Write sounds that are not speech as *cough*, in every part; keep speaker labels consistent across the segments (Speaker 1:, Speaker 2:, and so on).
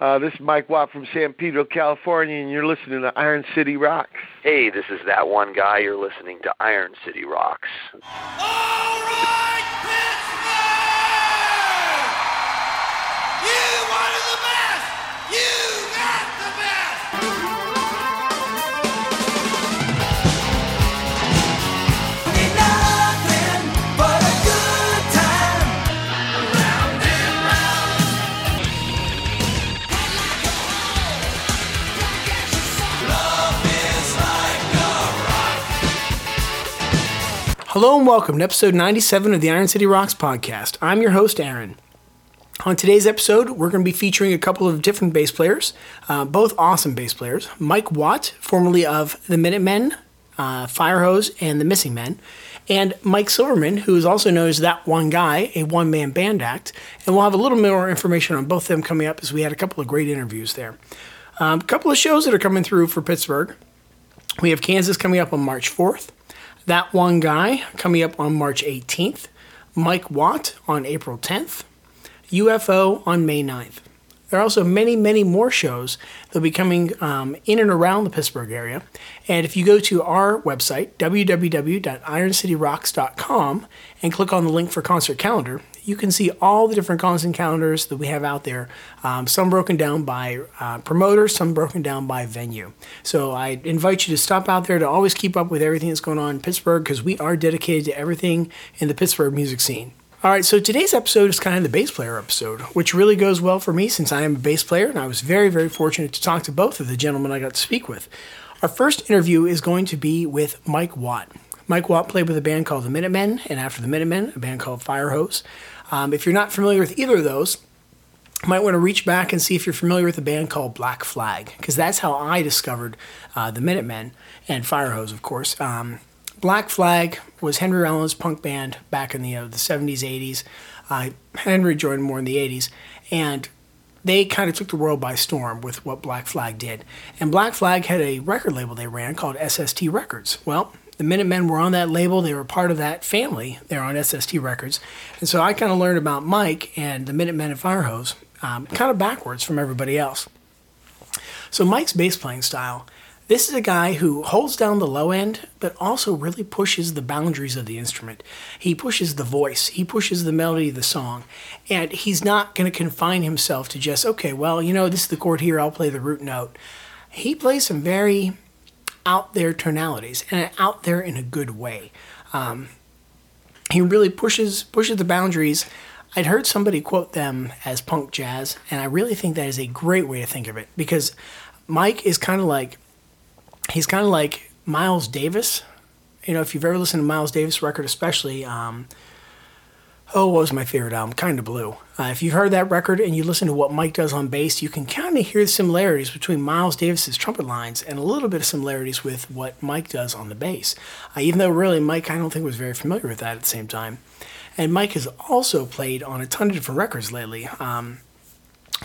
Speaker 1: Uh, this is Mike Watt from San Pedro, California, and you're listening to Iron City Rocks.
Speaker 2: Hey, this is that one guy. You're listening to Iron City Rocks.
Speaker 3: All right,
Speaker 4: Hello and welcome to episode 97 of the Iron City Rocks podcast. I'm your host, Aaron. On today's episode, we're going to be featuring a couple of different bass players, uh, both awesome bass players. Mike Watt, formerly of the Minutemen, uh, Firehose, and the Missing Men, and Mike Silverman, who is also known as That One Guy, a one man band act. And we'll have a little more information on both of them coming up as we had a couple of great interviews there. Um, a couple of shows that are coming through for Pittsburgh. We have Kansas coming up on March 4th. That One Guy coming up on March 18th. Mike Watt on April 10th. UFO on May 9th. There are also many, many more shows that'll be coming um, in and around the Pittsburgh area. And if you go to our website, www.ironcityrocks.com, and click on the link for concert calendar, you can see all the different concert calendars that we have out there. Um, some broken down by uh, some broken down by venue. So I invite you to stop out there to always keep up with everything that's going on in Pittsburgh because we are dedicated to everything in the Pittsburgh music scene. All right, so today's episode is kind of the bass player episode, which really goes well for me since I am a bass player and I was very, very fortunate to talk to both of the gentlemen I got to speak with. Our first interview is going to be with Mike Watt. Mike Watt played with a band called the Minutemen, and after the Minutemen, a band called Firehose. Um, if you're not familiar with either of those, you might want to reach back and see if you're familiar with a band called Black Flag, because that's how I discovered uh, the Minutemen and Firehose, of course. Um, Black Flag was Henry Rollins' punk band back in the, uh, the 70s, 80s. Uh, Henry joined more in the 80s, and they kind of took the world by storm with what Black Flag did. And Black Flag had a record label they ran called SST Records. Well, the Minutemen were on that label. They were part of that family. They're on SST Records. And so I kind of learned about Mike and the Minutemen and Firehose um, kind of backwards from everybody else. So Mike's bass playing style, this is a guy who holds down the low end, but also really pushes the boundaries of the instrument. He pushes the voice, he pushes the melody of the song, and he's not going to confine himself to just, okay, well, you know, this is the chord here, I'll play the root note. He plays some very out there tonalities, and out there in a good way. Um, he really pushes pushes the boundaries. I'd heard somebody quote them as punk jazz, and I really think that is a great way to think of it because Mike is kind of like he's kind of like Miles Davis. You know, if you've ever listened to Miles Davis record, especially, um, oh, what was my favorite album? Kind of Blue. Uh, if you've heard that record and you listen to what Mike does on bass, you can kind of hear the similarities between Miles Davis's trumpet lines and a little bit of similarities with what Mike does on the bass. Uh, even though really Mike, I don't think was very familiar with that at the same time. And Mike has also played on a ton of different records lately. Um,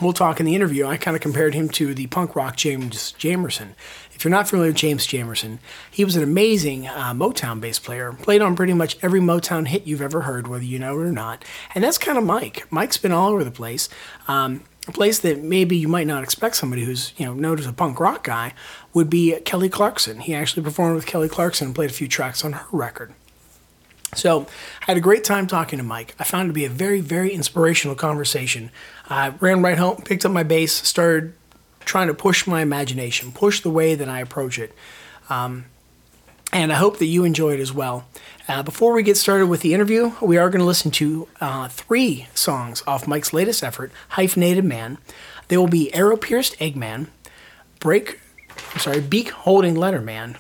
Speaker 4: we'll talk in the interview. I kind of compared him to the punk rock James Jamerson. If you're not familiar with James Jamerson, he was an amazing uh, Motown bass player. Played on pretty much every Motown hit you've ever heard, whether you know it or not. And that's kind of Mike. Mike's been all over the place. Um, a place that maybe you might not expect somebody who's you know known as a punk rock guy would be Kelly Clarkson. He actually performed with Kelly Clarkson and played a few tracks on her record. So I had a great time talking to Mike. I found it to be a very, very inspirational conversation. I ran right home, picked up my bass, started trying to push my imagination, push the way that I approach it. Um, and I hope that you enjoy it as well. Uh, before we get started with the interview, we are going to listen to uh, three songs off Mike's latest effort, Hyphenated Man. They will be Arrow Pierced Eggman, Break, I'm sorry, Beak Holding Letterman,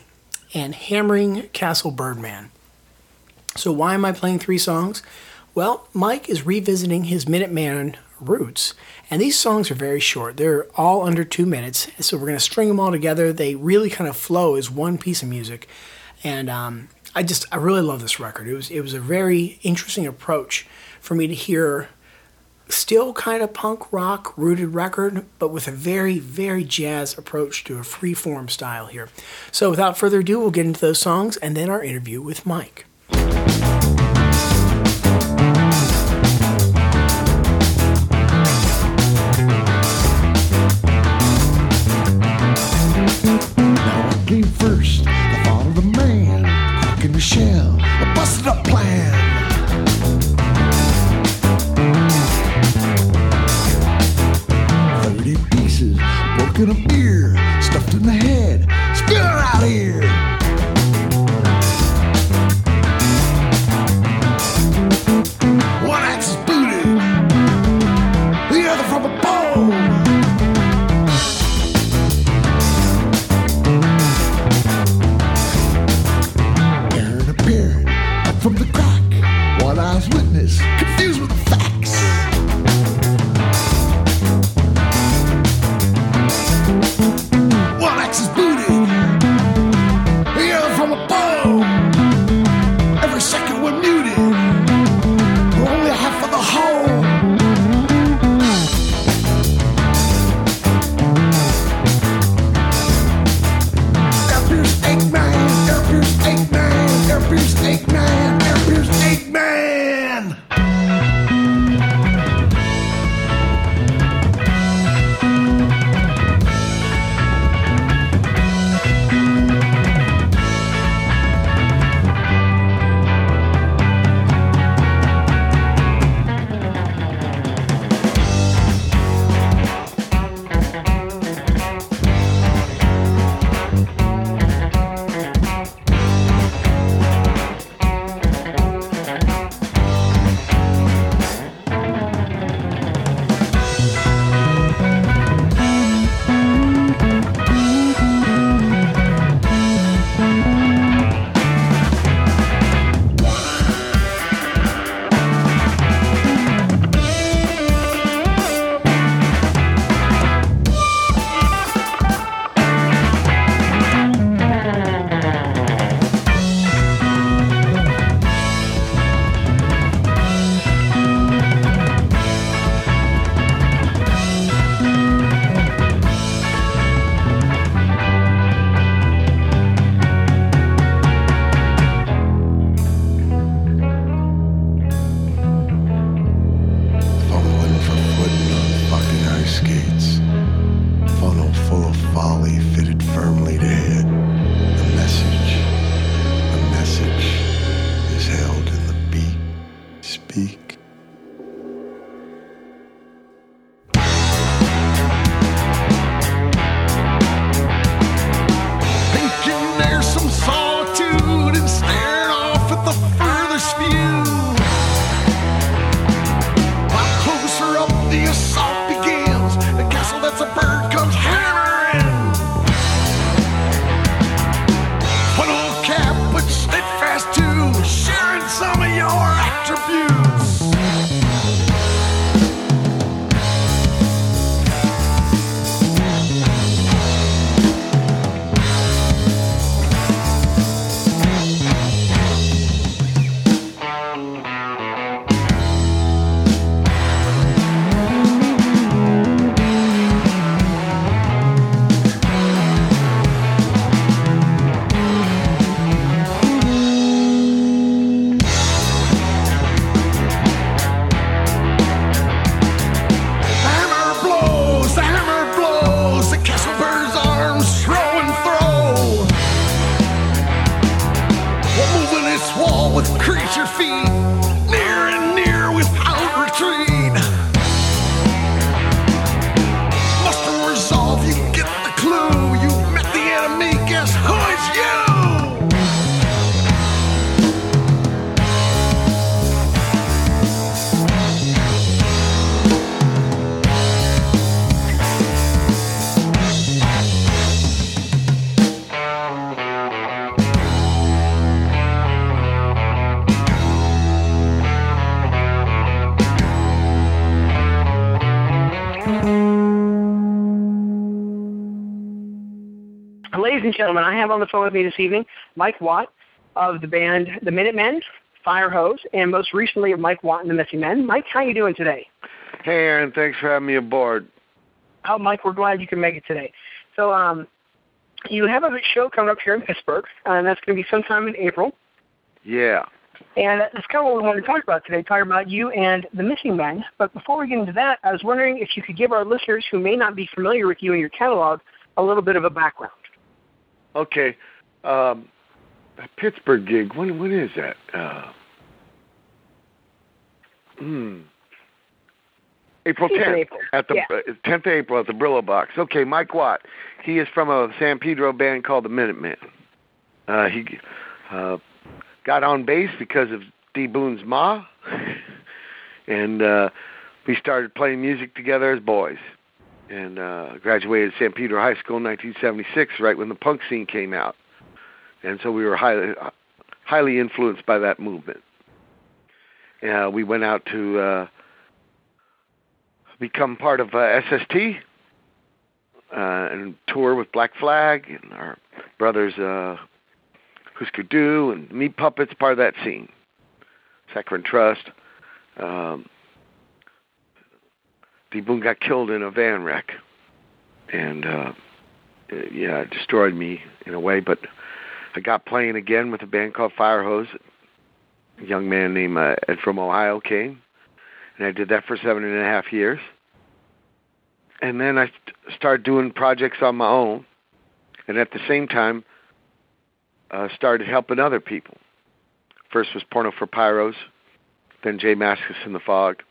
Speaker 4: and Hammering Castle Birdman. So, why am I playing three songs? Well, Mike is revisiting his Minuteman roots, and these songs are very short. They're all under two minutes, so we're going to string them all together. They really kind of flow as one piece of music, and um, I just I really love this record. It was it was a very interesting approach for me to hear still kind of punk rock rooted record, but with a very, very jazz approach to a free form style here. So without further ado, we'll get into those songs and then our interview with Mike.
Speaker 5: came first, the thought of the man, cracking the shell, a busted up plan. Thirty pieces, broken up beer. And
Speaker 6: gentlemen, I have on the phone with me this evening Mike Watt of the band The Minutemen, Fire Hose, and most recently of Mike Watt and the Missing Men. Mike, how are you doing today?
Speaker 1: Hey, Aaron, thanks for having me aboard.
Speaker 6: Oh, Mike, we're glad you can make it today. So, um, you have a show coming up here in Pittsburgh, and that's going to be sometime in April.
Speaker 1: Yeah.
Speaker 6: And that's kind of what we wanted to talk about today, talk about you and the missing men. But before we get into that, I was wondering if you could give our listeners who may not be familiar with you and your catalog a little bit of a background.
Speaker 1: Okay. Um, that Pittsburgh gig. When when is that? Uh, hmm. April 10th at the uh, 10th of April at the Brillobox. Okay, Mike Watt. He is from a San Pedro band called the Minutemen. Uh, he uh, got on bass because of D Boon's ma, *laughs* and uh, we started playing music together as boys. And uh, graduated San Pedro High School in 1976, right when the punk scene came out. And so we were highly highly influenced by that movement. Uh, we went out to uh, become part of uh, SST uh, and tour with Black Flag and our brothers uh, Husker Du and Meat Puppets, part of that scene. Saccharine Trust. Um, Boon got killed in a van wreck, and uh, uh, yeah, it destroyed me in a way. But I got playing again with a band called Firehose. A young man named uh, Ed from Ohio came, and I did that for seven and a half years. And then I st- started doing projects on my own, and at the same time, uh, started helping other people. First was Porno for Pyros, then J Mascis in the Fog,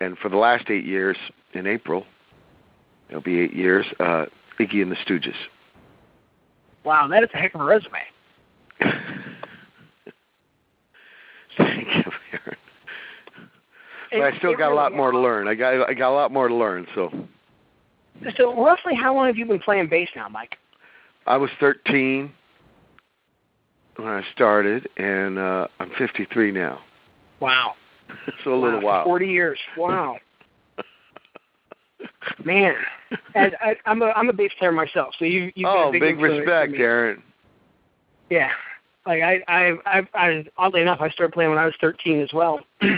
Speaker 1: and for the last eight years, in April, it'll be eight years, uh, Iggy and the Stooges.
Speaker 6: Wow, that is a heck of a resume. *laughs*
Speaker 1: Thank you, Aaron. But I still
Speaker 6: it
Speaker 1: got a lot
Speaker 6: really
Speaker 1: more to learn. I got I got a lot more to learn. So.
Speaker 6: So roughly, how long have you been playing bass now, Mike?
Speaker 1: I was 13 when I started, and uh, I'm 53 now.
Speaker 6: Wow. *laughs*
Speaker 1: so a little
Speaker 6: wow,
Speaker 1: while.
Speaker 6: Forty years. Wow. Man, and I, I'm a I'm a bass player myself, so you you
Speaker 1: oh,
Speaker 6: big,
Speaker 1: big respect. Aaron.
Speaker 6: Yeah, like I I I, I oddly enough I started playing when I was 13 as well. *clears throat*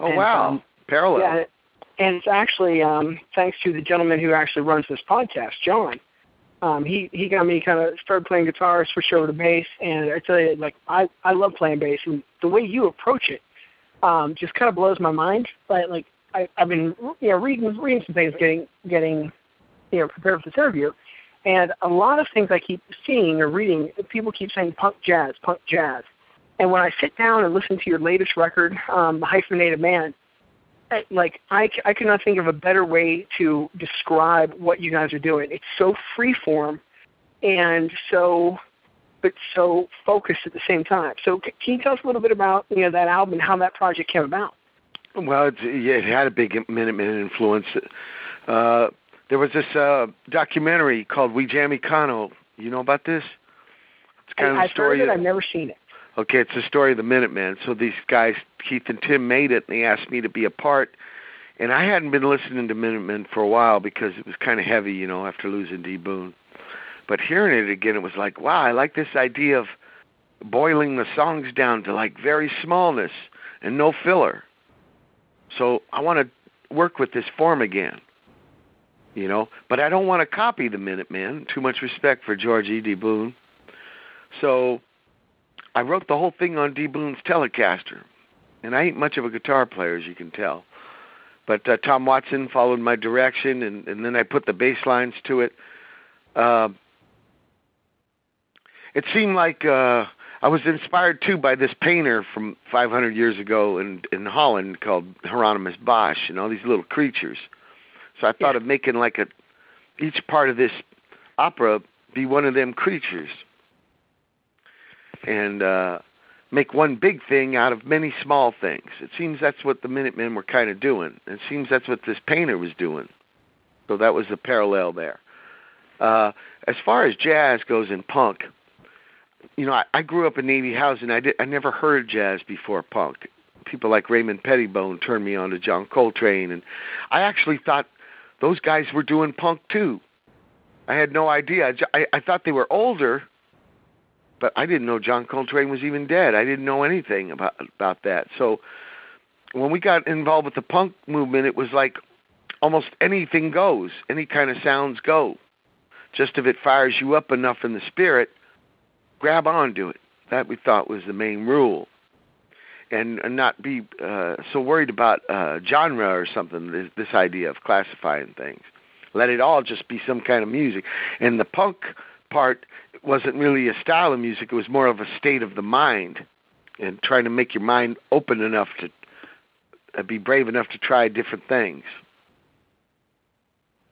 Speaker 1: Oh
Speaker 6: And,
Speaker 1: wow,
Speaker 6: um,
Speaker 1: parallel.
Speaker 6: Yeah, and it's actually um, thanks to the gentleman who actually runs this podcast, John. Um, he he got me kind of started playing guitar, switched over to bass, and I tell you, like I I love playing bass, and the way you approach it um, just kind of blows my mind. But like I, I've been you know reading reading some things, getting getting you know prepared for this interview, and a lot of things I keep seeing or reading, people keep saying punk jazz, punk jazz. And when I sit down and listen to your latest record, um, Hyphenated Man, I- like I, I cannot think of a better way to describe what you guys are doing. It's so freeform and so, but so focused at the same time. So can you tell us a little bit about you know that album and how that project came about?
Speaker 1: Well, it's, yeah, it had a big Minutemen influence. Uh, there was this uh, documentary called We Jam Econo. You know about this? It's kind
Speaker 6: I,
Speaker 1: of
Speaker 6: I've
Speaker 1: story.
Speaker 6: heard it. I've never seen it.
Speaker 1: Okay, it's the story of the Minutemen. So these guys, Keith and Tim, made it, and they asked me to be a part. And I hadn't been listening to Minutemen for a while because it was kind of heavy, you know, after losing D Boon. But hearing it again, it was like, wow, I like this idea of boiling the songs down to like very smallness and no filler. So I want to work with this form again, you know. But I don't want to copy the Minutemen. Too much respect for George E. D. Boon. So I wrote the whole thing on D. Boon's Telecaster, and I ain't much of a guitar player, as you can tell. But uh, Tom Watson followed my direction, and, and then I put the bass lines to it. Uh, it seemed like uh, I was inspired too by this painter from 500 years ago in in Holland called Hieronymus Bosch, and all these little creatures. So I thought
Speaker 6: Yeah.
Speaker 1: of making like a each part of this opera be one of them creatures and uh, make one big thing out of many small things. It seems that's what the Minutemen were kind of doing. It seems that's what this painter was doing. So that was the parallel there. Uh, as far as jazz goes in punk, you know, I, I grew up in Navy housing. I did, I never heard jazz before punk. People like Raymond Pettibon turned me on to John Coltrane, and I actually thought those guys were doing punk too. I had no idea. I, I, I thought they were older, but I didn't know John Coltrane was even dead. I didn't know anything about about that. So when we got involved with the punk movement, it was like almost anything goes. Any kind of sounds go. Just if it fires you up enough in the spirit, grab onto it. That we thought was the main rule. And, and not be uh, so worried about uh, genre or something. This, this idea of classifying things, let it all just be some kind of music. And the punk part wasn't really a style of music; it was more of a state of the mind, and trying to make your mind open enough to uh, be brave enough to try different things.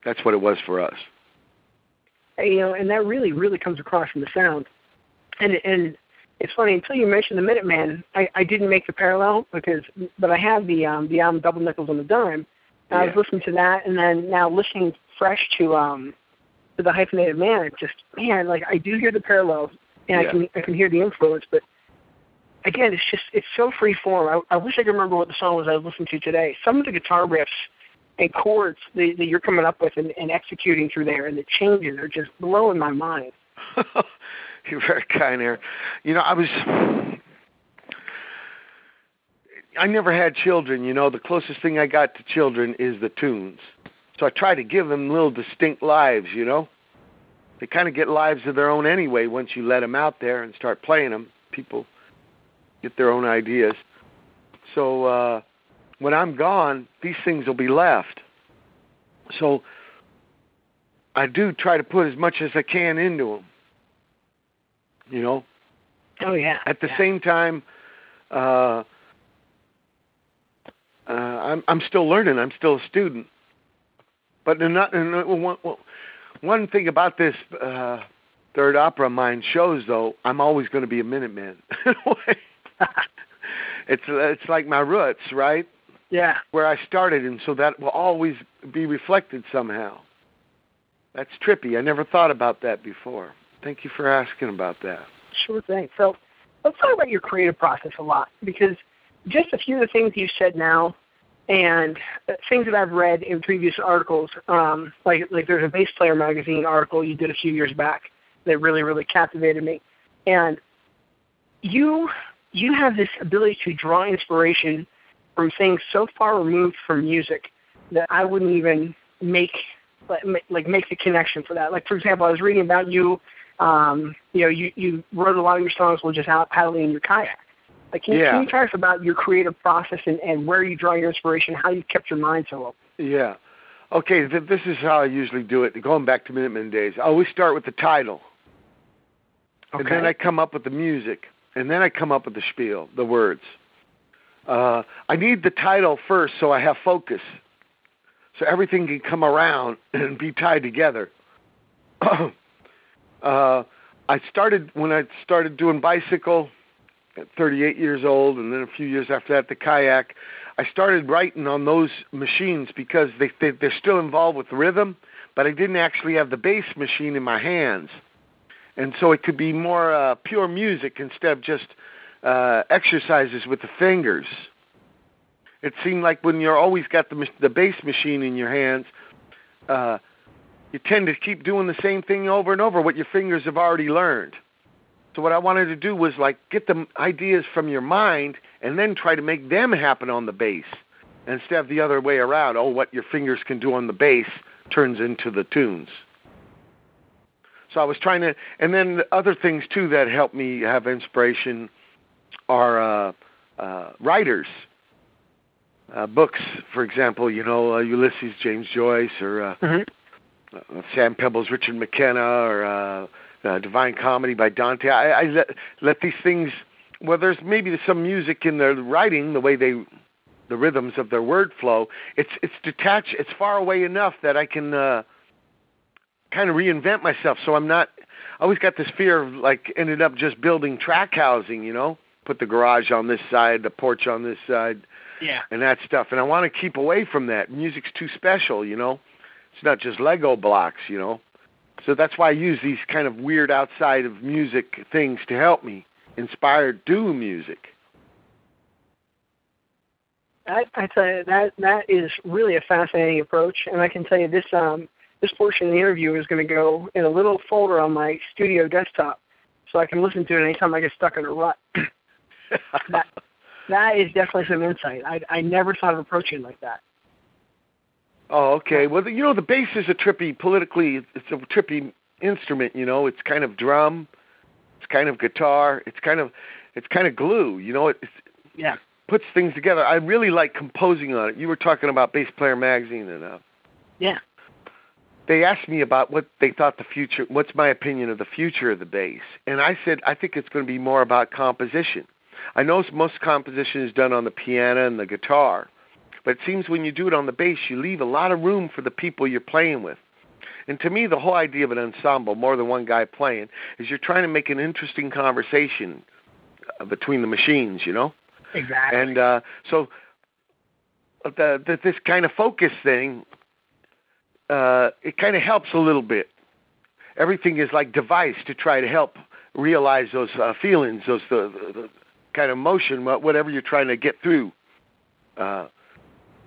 Speaker 1: That's what it was for us.
Speaker 6: you know, and that really, really comes across in the sound. And and it's funny until you mentioned the Minuteman, I, I didn't make the parallel because, but I have the um the album Double Nickels on the Dime. And I was listening to that, and then now listening fresh to um to the Hyphenated Man. It just man, like I do hear the parallels, and
Speaker 1: Yeah.
Speaker 6: I can I can hear the influence, but again, it's just it's so free form. I, I wish I could remember what the song was I was listening to today. Some of the guitar riffs and chords that, that you're coming up with and, and executing through there, and the changes are just blowing my mind. *laughs* *laughs*
Speaker 1: You're very kind, Aaron. You know, I was. I never had children. You know, the closest thing I got to children is the tunes. So I try to give them little distinct lives. You know, they kind of get lives of their own anyway once you let them out there and start playing them. People get their own ideas. So uh, when I'm gone, these things will be left. So I do try to put as much as I can into them. You know,
Speaker 6: Oh yeah.
Speaker 1: at the
Speaker 6: yeah.
Speaker 1: same time, uh, uh, I'm I'm still learning. I'm still a student. But not, one, one thing about this uh, third opera of mine shows, though, I'm always going to be a Minuteman. *laughs* it's it's like my roots, right?
Speaker 6: yeah.
Speaker 1: Where I started, and so that will always be reflected somehow. That's trippy. I never thought about that before. Thank you for asking about that.
Speaker 6: Sure thing. So let's talk about your creative process a lot because just a few of the things you said now and uh, things that I've read in previous articles, um, like like there's a bass player magazine article you did a few years back that really really captivated me, and you you have this ability to draw inspiration from things so far removed from music that I wouldn't even make like make the connection for that. Like for example, I was reading about you um, you know, you, you wrote a lot of your songs while just out paddling in your kayak. Like, can, you
Speaker 1: Yeah.
Speaker 6: can you tell us about your creative process and, and where you draw your inspiration, how you kept your mind so open?
Speaker 1: Yeah. Okay, th- this is how I usually do it. Going back to Minutemen days, I always start with the title, and then I come up with the music, and then I come up with the spiel, the words. Uh, I need the title first, so I have focus, so everything can come around *laughs* and be tied together. *clears throat* uh, I started when I started doing bicycle at 38 years old, and then a few years after that, the kayak. I started writing on those machines because they, they they're still involved with rhythm, but I didn't actually have the bass machine in my hands, and so it could be more uh, pure music instead of just uh, exercises with the fingers. It seemed like when you're always got the the bass machine in your hands, uh, you tend to keep doing the same thing over and over what your fingers have already learned. So what I wanted to do was like get the ideas from your mind and then try to make them happen on the bass instead of the other way around. Oh, what your fingers can do on the bass turns into the tunes. So I was trying to, and then other things too that help me have inspiration are uh, uh, writers. Uh, books, for example, you know uh, Ulysses, James Joyce, or uh,
Speaker 6: Mm-hmm.
Speaker 1: Uh, Sand Pebbles, Richard McKenna, or uh, uh, Divine Comedy by Dante. I, I let, let these things. Well, there's maybe some music in their writing, the way they, the rhythms of their word flow. It's it's detached. It's far away enough that I can uh, kind of reinvent myself. So I'm not. I always got this fear of like ended up just building track housing. You know, put the garage on this side, the porch on this side
Speaker 6: Yeah.
Speaker 1: and that stuff. And I want to keep away from that. Music's too special, you know. It's not just Lego blocks, you know. So that's why I use these kind of weird outside of music things to help me inspire do music.
Speaker 6: I, I tell you that that is really a fascinating approach, and I can tell you this um this portion of the interview is going to go in a little folder on my studio desktop, so I can listen to it anytime I get stuck in a rut. *clears throat* that that is definitely some insight. I I never thought of approaching it like that.
Speaker 1: Oh, okay. Well, you know, the bass is a trippy politically. It's a trippy instrument. You know, it's kind of drum, it's kind of guitar, it's kind of it's kind of glue. You know, it it's,
Speaker 6: Yeah.
Speaker 1: puts things together. I really like composing on it. You were talking about Bass Player Magazine and uh,
Speaker 6: Yeah.
Speaker 1: they asked me about what they thought the future what's my opinion of the future of the bass and i said i think it's going to be more about composition i know most composition is done on the piano and the guitar But it seems when you do it on the bass, you leave a lot of room for the people you're playing with. And to me, the whole idea of an ensemble, more than one guy playing, is you're trying to make an interesting conversation uh, between the machines, you know?
Speaker 6: Exactly.
Speaker 1: And uh, so the, the, this kind of focus thing, uh, it kind of helps a little bit. Everything is like device to try to help realize those uh, feelings, those the, the, the kind of emotion, whatever you're trying to get through uh,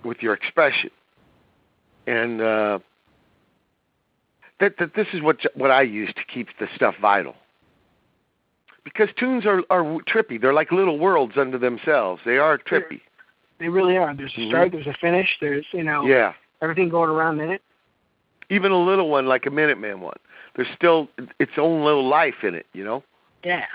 Speaker 1: with your expression. And uh, that, that this is what what I use to keep the stuff vital. Because tunes are are trippy. They're like little worlds unto themselves. They are trippy.
Speaker 6: they really are. There's a
Speaker 1: Mhm.
Speaker 6: start, there's a finish, there's you know
Speaker 1: Yeah.
Speaker 6: everything going around in it.
Speaker 1: Even a little one like a Minuteman one. There's still its own little life in it, you know.
Speaker 6: Yeah.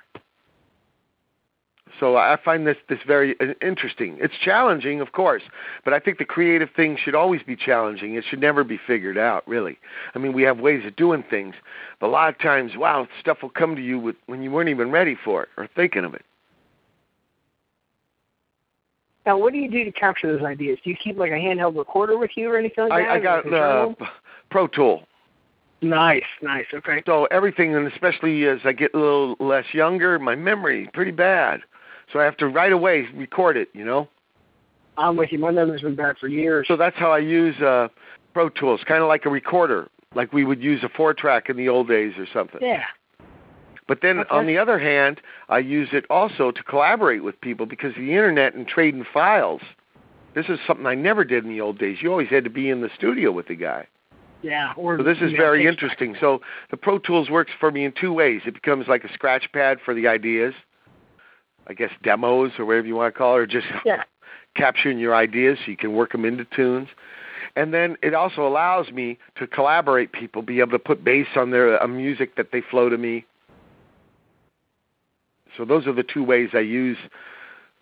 Speaker 1: So I find this this very uh, interesting. It's challenging, of course, but I think the creative thing should always be challenging. It should never be figured out, really. I mean, we have ways of doing things, but a lot of times, wow, stuff will come to you with, when you weren't even ready for it or thinking of it.
Speaker 6: Now, what do you do to capture those ideas? Do you keep like a handheld recorder with you or anything like that?
Speaker 1: I, I got the Pro Tool.
Speaker 6: Nice, nice. Okay.
Speaker 1: So everything, and especially as I get a little less younger, my memory pretty bad. So I have to right away record it, you know.
Speaker 6: I'm with you. My memory's been bad for years.
Speaker 1: So that's how I use uh, Pro Tools, kind of like a recorder, like we would use a four track in the old days or something.
Speaker 6: Yeah.
Speaker 1: But then
Speaker 6: Okay.
Speaker 1: on the other hand, I use it also to collaborate with people because the internet and trading files. This is something I never did in the old days. You always had to be in the studio with the guy.
Speaker 6: Yeah. Or
Speaker 1: So this is very interesting. So the Pro Tools works for me in two ways. It becomes like a scratch pad for the ideas, I guess demos or whatever you want to call it, or just
Speaker 6: Yeah. *laughs*
Speaker 1: capturing your ideas so you can work them into tunes. And then it also allows me to collaborate people, be able to put bass on their uh, music that they flow to me. So those are the two ways I use,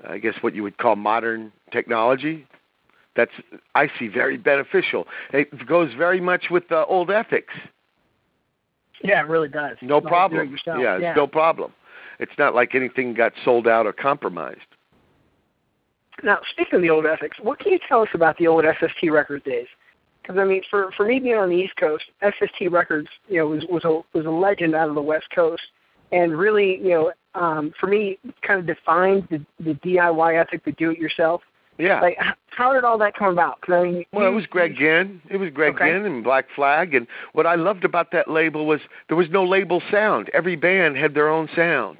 Speaker 1: I guess, what you would call modern technology. That's I see very beneficial. It goes very much with the old ethics.
Speaker 6: Yeah, it really does.
Speaker 1: No problem. Yeah,
Speaker 6: yeah.
Speaker 1: no problem. It's not like anything got sold out or compromised.
Speaker 6: Now, speaking of the old ethics, what can you tell us about the old SST Records days? Because I mean, for for me being on the East Coast, SST Records, you know, was was a was a legend out of the West Coast, and really, you know, um, for me, kind of defined the the DIY ethic, the do-it-yourself.
Speaker 1: Yeah.
Speaker 6: Like, how did all that come about? I mean,
Speaker 1: Well, it was Greg Ginn. It was Greg
Speaker 6: Okay.
Speaker 1: Ginn and Black Flag. And what I loved about that label was there was no label sound. Every band had their own sound.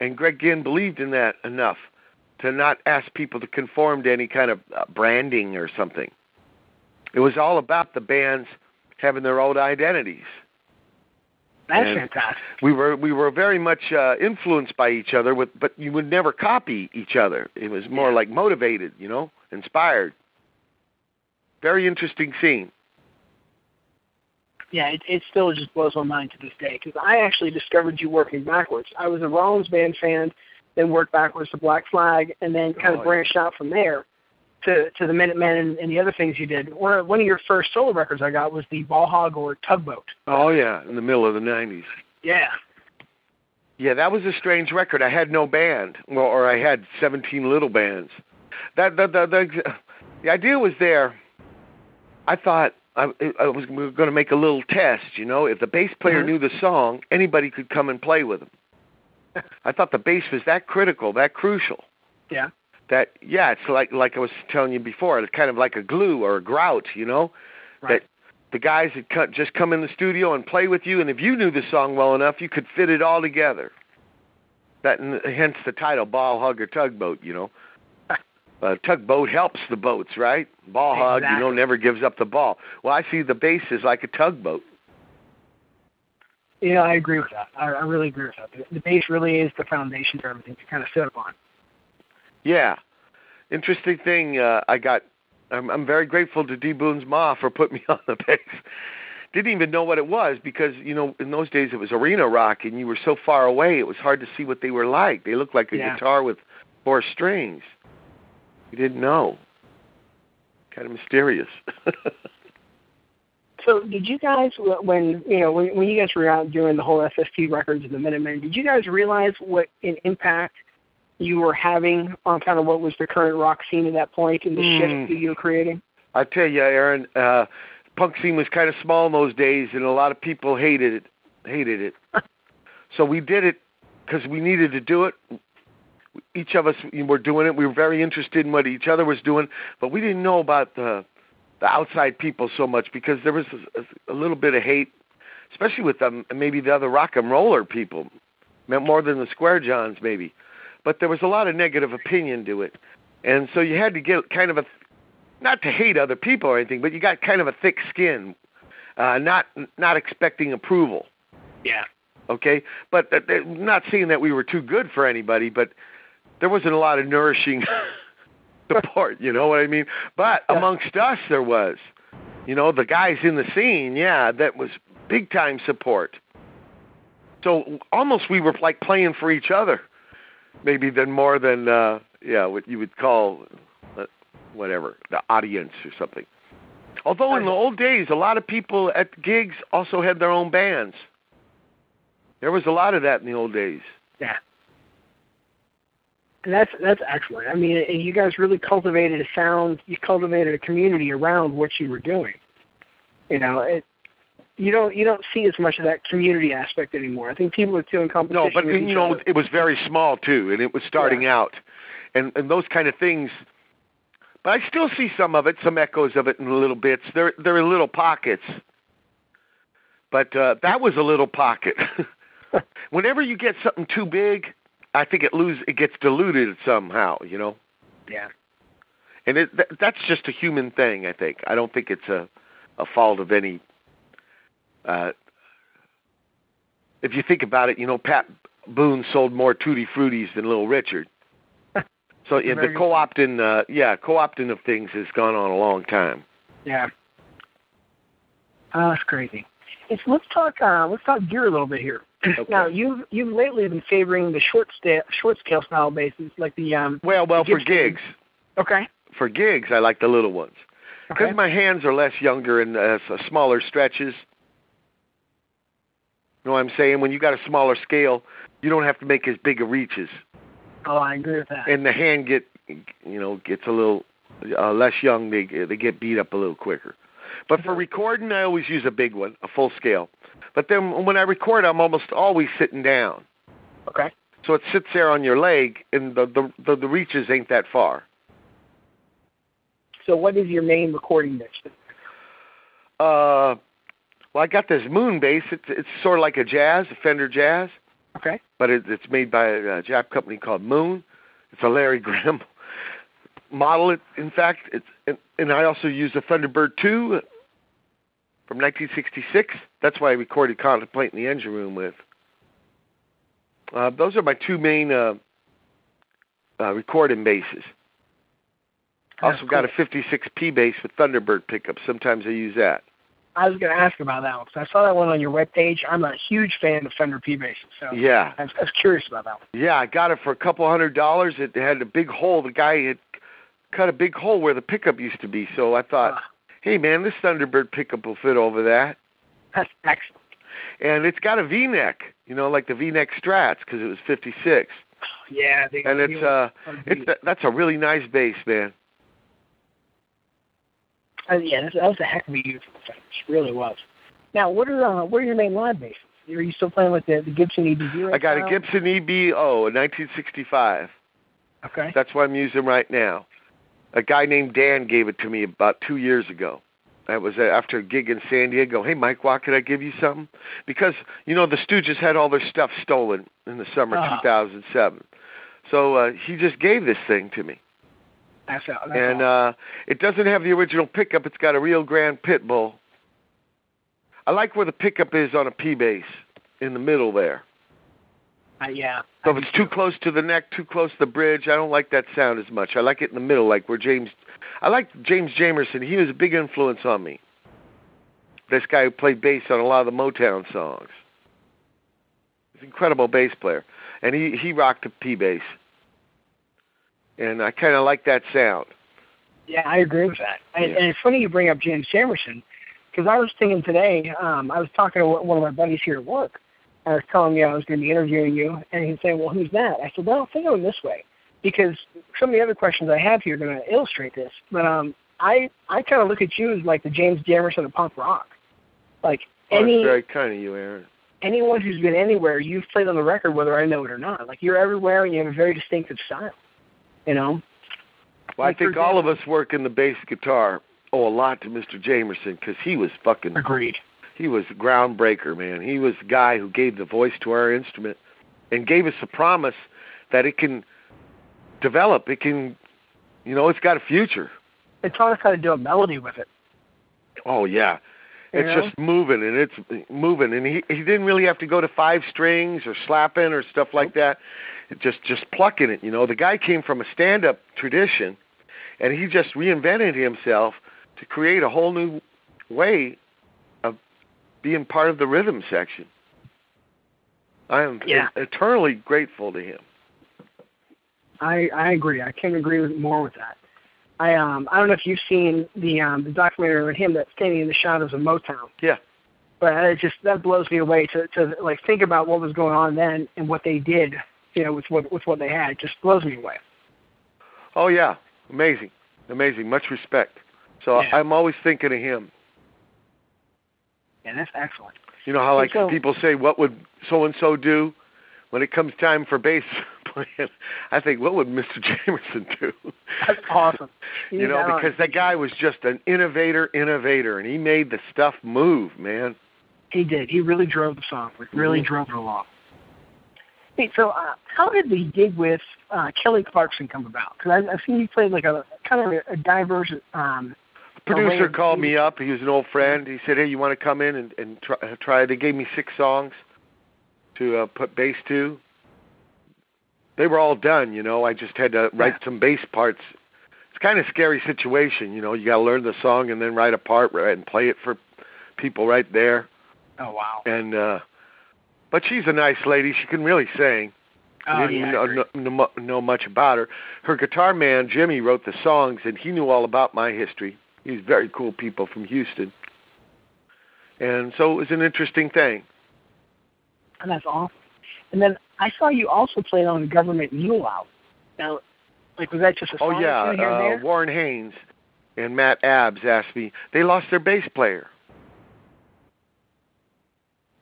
Speaker 1: And Greg Ginn believed in that enough to not ask people to conform to any kind of uh, branding or something. It was all about the bands having their own identities.
Speaker 6: That's
Speaker 1: and-
Speaker 6: fantastic.
Speaker 1: We were we were very much uh, influenced by each other, with but you would never copy each other. It was more like motivated, you know, inspired. Very interesting scene.
Speaker 6: Yeah, it, it still just blows my mind to this day because I actually discovered you working backwards. I was a Rollins Band fan, then worked backwards to Black Flag, and then kind
Speaker 1: Oh,
Speaker 6: of branched out from there to to the Minutemen and, and the other things you did. One of, one of your first solo records I got was the Ball Hog or Tugboat.
Speaker 1: Oh yeah, in the middle of the '90s.
Speaker 6: Yeah,
Speaker 1: Yeah, that was a strange record. I had no band, well, or I had 17 little bands. That the the the, the idea was there. I thought I, I was we going to make a little test. You know, if the bass player
Speaker 6: Mhm.
Speaker 1: knew the song, anybody could come and play with him. *laughs* I thought the bass was that critical, that crucial.
Speaker 6: yeah,
Speaker 1: That yeah, it's like like I was telling you before. It's kind of like a glue or a grout. You know,
Speaker 6: right.
Speaker 1: that the guys had cut, just come in the studio and play with you, and if you knew the song well enough, you could fit it all together. That and hence the title, Ball Hog or Tugboat. You know, *laughs* uh, tugboat helps the boats, right? Ball hog, you know, never gives up the ball. Well, I see the bass is like a tugboat.
Speaker 6: Yeah, I agree with that. I, I really agree with that. The, the bass really is the foundation for everything to kind of sit upon.
Speaker 1: Yeah, interesting thing. Uh, I got. I'm, I'm very grateful to D Boon's Ma for putting me *laughs* on the bass. Didn't even know what it was because you know in those days it was arena rock and you were so far away it was hard to see what they were like. They looked like a
Speaker 6: Yeah.
Speaker 1: guitar with four strings. You didn't know. Kind of mysterious. *laughs*
Speaker 6: So, did you guys, when you know, when, when you guys were out doing the whole SST records and the Minutemen, did you guys realize what an impact you were having on kind of what was the current rock scene at that point and the
Speaker 1: Mm.
Speaker 6: shift that you were creating?
Speaker 1: I tell you, Aaron, uh, punk scene was kind of small in those days, and a lot of people hated it. Hated it. *laughs* so we did it because we needed to do it. Each of us were doing it. We were very interested in what each other was doing, but we didn't know about the the outside people so much because there was a, a little bit of hate, especially with them, maybe the other rock and roller people, meant more than the square johns maybe. But there was a lot of negative opinion to it, and so you had to get kind of a not to hate other people or anything, but you got kind of a thick skin, uh, not not expecting approval.
Speaker 6: Yeah.
Speaker 1: Okay, but uh, uh, not saying that we were too good for anybody, but there wasn't a lot of nourishing *laughs* support. You know what I mean? But
Speaker 6: Yeah.
Speaker 1: amongst us, there was. You know, the guys in the scene, yeah, that was big time support. So almost we were like playing for each other, maybe than more than uh yeah what you would call uh, whatever the audience or something. Although in the old days, a lot of people at gigs also had their own bands. There was a lot of that in the old days.
Speaker 6: Yeah. And that's that's excellent. I mean, you guys really cultivated a sound. You cultivated a community around what you were doing. You know, it. You don't you don't see as much of that community aspect anymore. I think people are doing competition.
Speaker 1: No, but you know
Speaker 6: other.
Speaker 1: it was very small too, and it was starting out, and and those kind of things. But I still see some of it, some echoes of it in little bits. They're they're in little pockets. But uh, that was a little pocket. *laughs* Whenever you get something too big, I think it lose it gets diluted somehow. You know.
Speaker 6: yeah.
Speaker 1: and it that, that's just a human thing. I think. I don't think it's a a fault of any. Uh, if you think about it, you know, Pat Boone sold more Tutti Fruities than Little Richard. *laughs* So yeah, the co-opting, uh, yeah, co-opting of things has gone on a long time.
Speaker 6: Yeah. Oh, that's crazy. It's, let's talk. Uh, let's talk gear a little bit here. *clears throat*
Speaker 1: Okay.
Speaker 6: Now, you've you've lately been favoring the short sta- short scale style basses, like the um.
Speaker 1: Well, well, for gigs,
Speaker 6: Okay.
Speaker 1: for gigs, I like the little ones because
Speaker 6: Okay.
Speaker 1: my hands are less younger and uh, smaller stretches. You know what I'm saying? When you got a smaller scale, you don't have to make as big of reaches.
Speaker 6: Oh, I agree with that.
Speaker 1: and the hand get you know gets a little uh, less young they they get beat up a little quicker but for recording i always use a big one a full scale but then when i record i'm almost always sitting down
Speaker 6: okay.
Speaker 1: so it sits there on your leg and the the the, the reaches ain't that far
Speaker 6: So, what is your main recording mix?
Speaker 1: uh well i got this moon bass it's it's sort of like a jazz a fender jazz
Speaker 6: Okay.
Speaker 1: but it, it's made by a Jap company called Moon. It's a Larry *laughs* Graham model. It, in fact, it's and, and I also use a Thunderbird 2 from 1966. That's why I recorded "Contemplating the Engine Room" with. Uh, those are my two main uh, uh, recording basses.
Speaker 6: That's
Speaker 1: Also got a 56P bass with Thunderbird pickup. Sometimes I use that.
Speaker 6: I was going to ask about that one because I saw that one on your webpage. I'm a huge fan of Fender P basses, so
Speaker 1: Yeah.
Speaker 6: I was, I was curious about that one.
Speaker 1: Yeah, I got it for a couple hundred dollars. It had a big hole. The guy had cut a big hole where the pickup used to be. So I thought,
Speaker 6: Ah.
Speaker 1: hey man, this Thunderbird pickup will fit over that.
Speaker 6: That's excellent.
Speaker 1: And it's got a V-neck, you know, like the V-neck Strats because it was 56.
Speaker 6: Yeah. They,
Speaker 1: And it's uh, it's that's a really nice bass, man.
Speaker 6: Uh, yeah, that, that was a heck of a use for the. It really was. Now, what are uh, what are your main live basses? Are you still playing with the, the Gibson EB0?
Speaker 1: I got a? Gibson EB0, a 1965.
Speaker 6: Okay.
Speaker 1: That's what I'm using right now. A guy named Dan gave it to me about two years ago. That was uh, after a gig in San Diego. Hey, Mike Watt, could I give you something? Because, you know, the Stooges had all their stuff stolen in the summer
Speaker 6: Ah.
Speaker 1: 2007. So uh, he just gave this thing to me.
Speaker 6: That's, that's
Speaker 1: and uh, it doesn't have the original pickup. It's got a Rio Grande Pitbull. I like where the pickup is on a P bass in the middle there.
Speaker 6: Uh, yeah.
Speaker 1: So if it's too close to the neck, too close to the bridge, I don't like that sound as much. I like it in the middle, like where James. I like James Jamerson. He was a big influence on me. This guy who played bass on a lot of the Motown songs. He's an incredible bass player, and he he rocked a P bass. And I kind of like that sound.
Speaker 6: Yeah, I agree with that. And,
Speaker 1: Yeah.
Speaker 6: and it's funny you bring up James Jamerson because I was thinking today. Um, I was talking to one of my buddies here at work, I was telling you I was going to be interviewing you, and he's saying, "Well, who's that?" I said, "Well, think of him this way, because some of the other questions I have here are going to illustrate this. But um, I I kind of look at you as like the James Jamerson of punk rock. Like
Speaker 1: Oh,
Speaker 6: any
Speaker 1: that's very kind of you, Aaron.
Speaker 6: anyone who's been anywhere, you've played on the record whether I know it or not. Like you're everywhere, and you have a very distinctive style. You know,
Speaker 1: Well, I
Speaker 6: Like, for
Speaker 1: think all of us work in the bass guitar owe a lot to Mr. Jamerson because he was fucking
Speaker 6: agreed.
Speaker 1: he was the groundbreaker, man. He was the guy who gave the voice to our instrument and gave us a promise that it can develop. It can, you know, it's got a future.
Speaker 6: It taught us how to do a melody with it.
Speaker 1: Oh yeah,
Speaker 6: You
Speaker 1: it's
Speaker 6: know?
Speaker 1: just moving and it's moving, and he he didn't really have to go to five strings or slapping or stuff like that. Just just plucking it. You know, the guy came from a stand-up tradition, and he just reinvented himself to create a whole new way of being part of the rhythm section. I am
Speaker 6: Yeah.
Speaker 1: eternally grateful to him.
Speaker 6: I I agree. I can't agree with more with that. I um I don't know if you've seen the um the documentary on him that's standing in the shadows of Motown.
Speaker 1: Yeah.
Speaker 6: But it just that blows me away to to like think about what was going on then and what they did, you know, with what with what they had. It just blows me away.
Speaker 1: Oh yeah, amazing, amazing. Much respect. So
Speaker 6: Yeah.
Speaker 1: I'm always thinking of him.
Speaker 6: And that's excellent.
Speaker 1: You know how like
Speaker 6: So-
Speaker 1: people say, "What would so and so do?" When it comes time for bass *laughs* playing, I think, "What would Mr. *laughs* Jamerson do?"
Speaker 6: That's awesome. *laughs*
Speaker 1: you know,
Speaker 6: out
Speaker 1: because that guy was just an innovator, innovator, and he made the stuff move, man.
Speaker 6: He did. He really drove the song. Really
Speaker 1: Mhm.
Speaker 6: drove it along. Hey, so uh, how did the gig with uh, Kelly Clarkson come about? Because I've, I've seen you play like a kind of a, a diverse. Um,
Speaker 1: producer called me up. He was an old friend. He said, "Hey, you want to come in and, and try, uh, try?" They gave me six songs to uh, put bass to. They were all done, you know. I just had to write
Speaker 6: Yeah.
Speaker 1: some bass parts. It's kind of scary situation, you know. You got to learn the song and then write a part right, and play it for people right there.
Speaker 6: oh wow.
Speaker 1: And uh but she's a nice lady. She can really sing. I
Speaker 6: Oh
Speaker 1: didn't
Speaker 6: yeah.
Speaker 1: Know, know, know, much about her. Her guitar man Jimmy wrote the songs, and he knew all about my history. He's very cool people from Houston, and so it was an interesting thing.
Speaker 6: And that's awesome. And then I saw you also played on the government mule out. Now, like was that just a song?
Speaker 1: Oh yeah,
Speaker 6: here
Speaker 1: uh,
Speaker 6: there?
Speaker 1: Warren Haynes and Matt Abts asked me. They lost their bass player,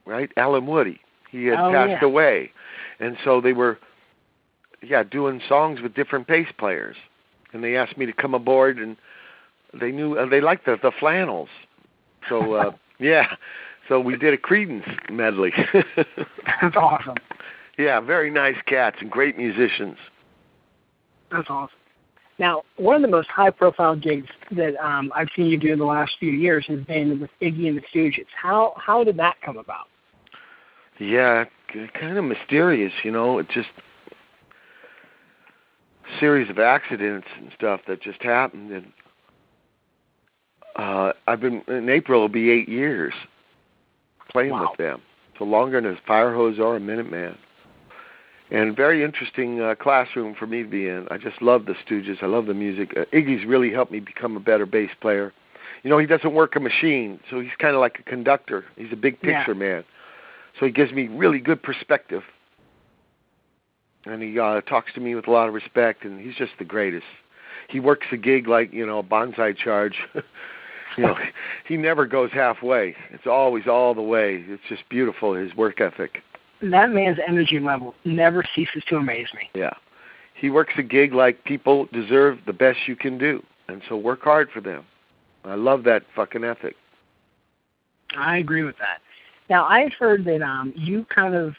Speaker 1: right? Allen Woody. He had
Speaker 6: Oh,
Speaker 1: passed
Speaker 6: yeah.
Speaker 1: away, and so they were, yeah, doing songs with different bass players. And they asked me to come aboard, and they knew uh, they liked the the flannels. So uh, *laughs* yeah, so we did a Creedence medley. *laughs*
Speaker 6: That's awesome.
Speaker 1: yeah, very nice cats and great musicians.
Speaker 6: That's awesome. Now, one of the most high-profile gigs that um, I've seen you do in the last few years has been with Iggy and the Stooges. How how did that come about?
Speaker 1: Yeah, kind of mysterious, you know. It just series of accidents and stuff that just happened, and uh, I've been in April. It'll be eight years playing
Speaker 6: Wow.
Speaker 1: with them. So longer than a fIREHOSE or a Minuteman. And very interesting uh, classroom for me to be in. I just love the Stooges. I love the music. Uh, Iggy's really helped me become a better bass player. You know, he doesn't work a machine, so he's kind of like a conductor. He's a big
Speaker 6: Yeah.
Speaker 1: picture man. So he gives me really good perspective. And he uh, talks to me with a lot of respect, and he's just the greatest. He works a gig like, you know, a bonsai charge. *laughs* you know, he never goes halfway. It's always all the way. It's just beautiful, his work ethic.
Speaker 6: That man's energy level never ceases to amaze me.
Speaker 1: Yeah. He works a gig like people deserve the best you can do. And so work hard for them. I love that fucking ethic.
Speaker 6: I agree with that. Now, I had heard that um, you kind of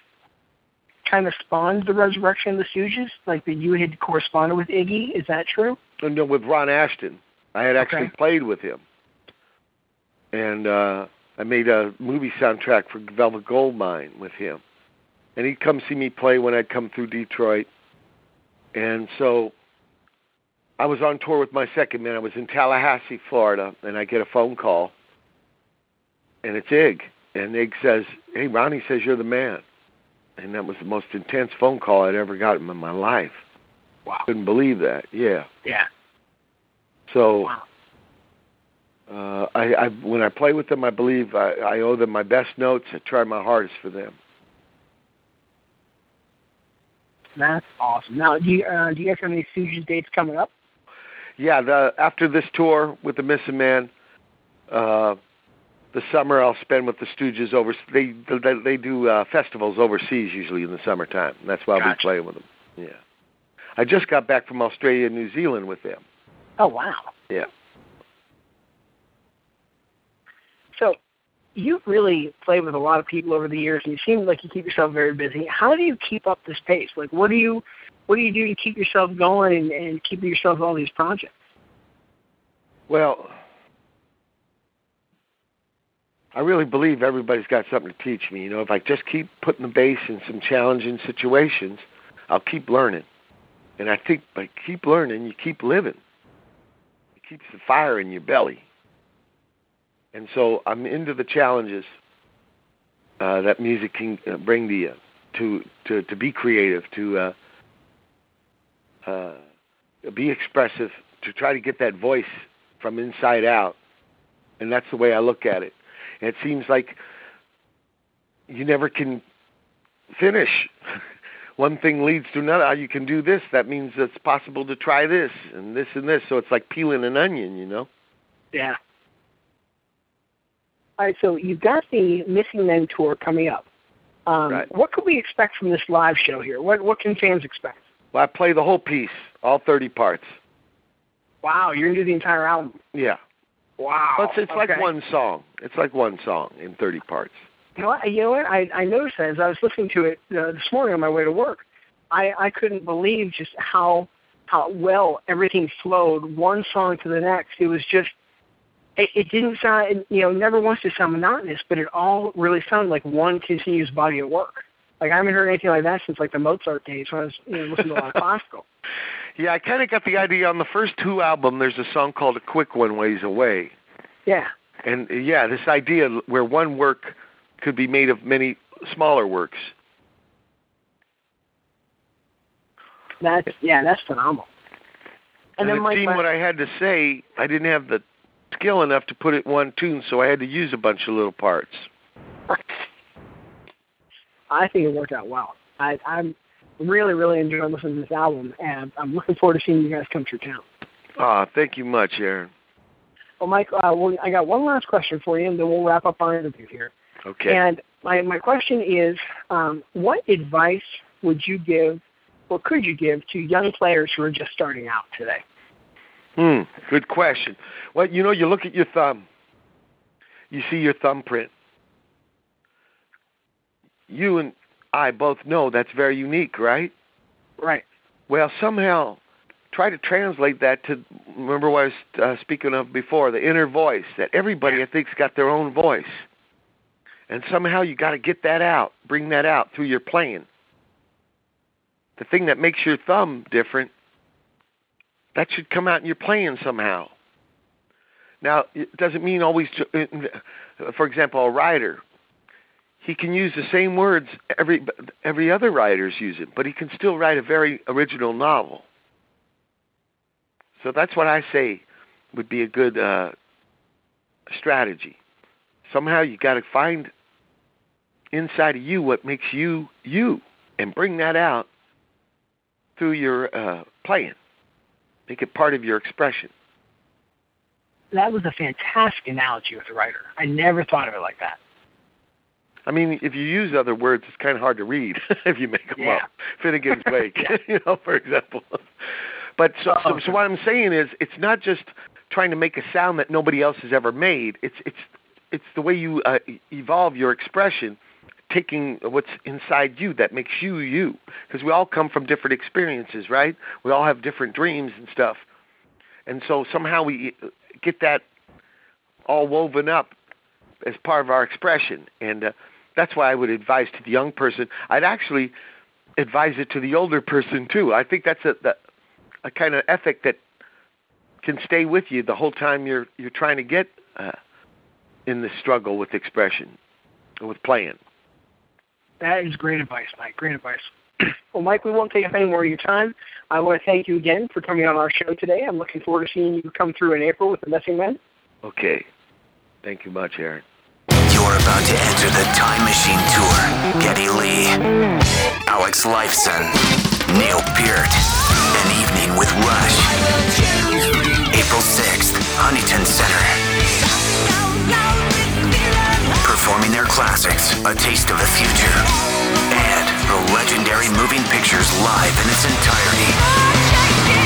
Speaker 6: kind of spawned the resurrection of the Stooges, like that you had corresponded with Iggy. Is that true?
Speaker 1: And no, with Ron Asheton. I had actually
Speaker 6: Okay.
Speaker 1: played with him. And uh I made a movie soundtrack for Velvet Goldmine with him. And he'd come see me play when I'd come through Detroit. And so I was on tour with my second man. I was in Tallahassee, Florida, and I get a phone call. And it's Ig. And Ig says, Hey Ronnie says you're the man. And that was the most intense phone call I'd ever gotten in my life.
Speaker 6: Wow.
Speaker 1: Couldn't believe that. Yeah.
Speaker 6: Yeah.
Speaker 1: So
Speaker 6: Wow.
Speaker 1: uh, I, I when I play with them, I believe I, I owe them my best notes. I try my hardest for them.
Speaker 6: That's awesome. Now, do you uh, do you guys have any Stooges dates coming up?
Speaker 1: Yeah, the after this tour with the Missing Man, uh, the summer I'll spend with the Stooges over. They they, they do uh, festivals overseas usually in the summertime. And that's why I'll be playing with them. Yeah, I just got back from Australia and New Zealand with them.
Speaker 6: Oh wow.
Speaker 1: Yeah.
Speaker 6: So you've really played with a lot of people over the years, and you seem like you keep yourself very busy. How do you keep up this pace? Like, what do you what do you do to keep yourself going and, and keep yourself all these projects?
Speaker 1: Well, I really believe everybody's got something to teach me. You know, if I just keep putting the bass in some challenging situations, I'll keep learning. And I think by keep learning, you keep living. It keeps the fire in your belly. And so I'm into the challenges uh, that music can uh, bring to you, to to to be creative, to uh, uh, be expressive, to try to get that voice from inside out. And that's the way I look at it. And it seems like you never can finish. *laughs* One thing leads to another. You can do this. That means it's possible to try this and this and this. So it's like peeling an onion, you know?
Speaker 6: Yeah. All right, so you've got the Missing Men tour coming up. Um,
Speaker 1: Right.
Speaker 6: What could we expect from this live show here? What what can fans expect?
Speaker 1: Well, I play the whole piece, all 30 parts.
Speaker 6: Wow, you're gonna do the entire album.
Speaker 1: Yeah.
Speaker 6: Wow.
Speaker 1: Well, it's, it's like one song. It's like one song in 30 parts.
Speaker 6: You know what? You know what? I I noticed that as I was listening to it uh, this morning on my way to work. I I couldn't believe just how how well everything flowed one song to the next. It was just it, it didn't sound you know never wants to sound monotonous, but it all really sounded like one continuous body of work. Like I haven't heard anything like that since like the Mozart days when I was you know listening to a lot of *laughs* classical.
Speaker 1: Yeah, I kind of got the idea on the first two album. There's a song called "A Quick One Ways Away,"
Speaker 6: Yeah.
Speaker 1: and yeah, this idea where one work could be made of many smaller works.
Speaker 6: That's yeah, that's phenomenal.
Speaker 1: And,
Speaker 6: then Mike,
Speaker 1: seemed
Speaker 6: my-
Speaker 1: what I had to say, I didn't have the skill enough to put it one tune, so I had to use a bunch of little parts. *laughs*
Speaker 6: I think it worked out well. I, I'm really, really enjoying listening to this album, and I'm looking forward to seeing you guys come through town.
Speaker 1: Ah, thank you much, Aaron.
Speaker 6: Well, Mike, uh, well, I got one last question for you, and then we'll wrap up our interview here.
Speaker 1: Okay.
Speaker 6: And my, my question is, um, what advice would you give, or could you give, to young players who are just starting out today?
Speaker 1: Hmm, good question. Well, you know, you look at your thumb. You see your thumbprint. You and I both know that's very unique, right?
Speaker 6: Right.
Speaker 1: Well, somehow try to translate that to remember what I was uh, speaking of before, the inner voice that everybody I think's got their own voice. And somehow you got to get that out, bring that out through your playing. The thing that makes your thumb different, that should come out in your playing somehow. Now, it doesn't mean always, to, for example, a writer, he can use the same words every every other writer's using, but he can still write a very original novel. So that's what I say would be a good uh, strategy. Somehow you got to find inside of you what makes you you, and bring that out through your uh, playing. Make it part of your expression.
Speaker 6: That was a fantastic analogy with the writer. I never thought of it like that.
Speaker 1: I mean, if you use other words, it's kind of hard to read *laughs* if you make them
Speaker 6: Yeah.
Speaker 1: up. Finnegan's *laughs* Wake, *laughs* you know, for example. But so, so, so what I'm saying is, it's not just trying to make a sound that nobody else has ever made. It's it's it's the way you uh, evolve your expression, taking what's inside you that makes you you. Because we all come from different experiences, right? We all have different dreams and stuff, and so somehow we get that all woven up as part of our expression. And uh, that's why I would advise to the young person. I'd actually advise it to the older person too. I think that's a the, a kind of ethic that can stay with you the whole time you're you're trying to get uh, in the struggle with expression, with playing.
Speaker 6: That is great advice, Mike. Great advice. *clears throat* well, Mike, we won't take up any more of your time. I want to thank you again for coming on our show today. I'm looking forward to seeing you come through in April with the Missing Men.
Speaker 1: Okay. Thank you much, Aaron.
Speaker 7: You're about to enter the Time Machine Tour. Geddy Lee, Alex Lifeson, Neil Peart. An evening with Rush. April 6th, Huntington Center. Performing their classics, A Taste of the Future. And the legendary Moving Pictures live in its entirety.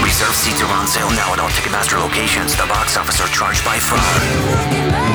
Speaker 7: Reserve seats are on sale now at all Ticketmaster locations. The box office are charged by phone.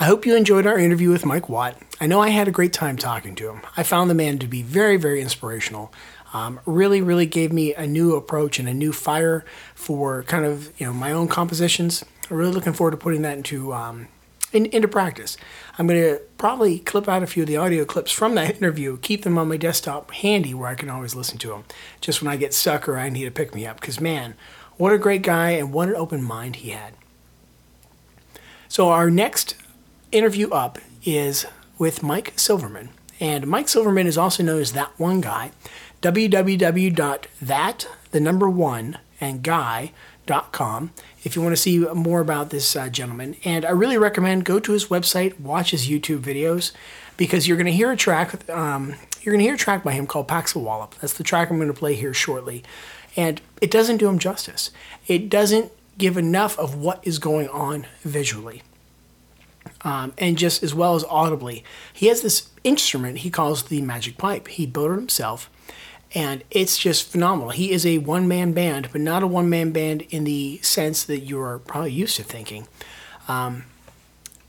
Speaker 4: I hope you enjoyed our interview with Mike Watt. I know I had a great time talking to him. I found the man to be very, very inspirational. Um, really, really gave me a new approach and a new fire for kind of you know my own compositions. I'm really looking forward to putting that into um, in, into practice. I'm going to probably clip out a few of the audio clips from that *laughs* interview, keep them on my desktop handy where I can always listen to them, just when I get stuck or I need to pick me up. Because man, what a great guy and what an open mind he had. So our next interview up is with Mike Silverman. And Mike Silverman is also known as That One Guy. www.that, the number one, and guy.com if you want to see more about this uh, gentleman. And I really recommend go to his website, watch his YouTube videos, because you're going to hear a track. Um, you're going to hear a track by him called Packs a Wallop. That's the track I'm going to play here shortly. And it doesn't do him justice. It doesn't give enough of what is going on visually um, and just as well as audibly. He has this instrument he calls the magic pipe. He built it himself, and it's just phenomenal. He is a one man band, but not a one man band in the sense that you're probably used to thinking. Um,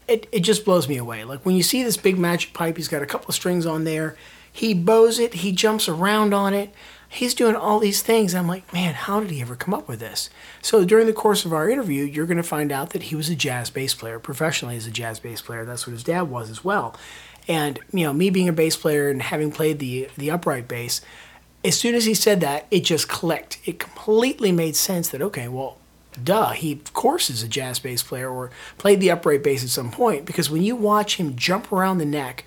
Speaker 4: it, it just blows me away. Like when you see this big magic pipe, he's got a couple of strings on there. He bows it, he jumps around on it he's doing all these things. I'm like, man, how did he ever come up with this? So during the course of our interview, you're going to find out that he was a jazz bass player, professionally as a jazz bass player. That's what his dad was as well. And you know, me being a bass player and having played the the upright bass, as soon as he said that, it just clicked. It completely made sense that okay, well, duh, he of course is a jazz bass player or played the upright bass at some point because when you watch him jump around the neck,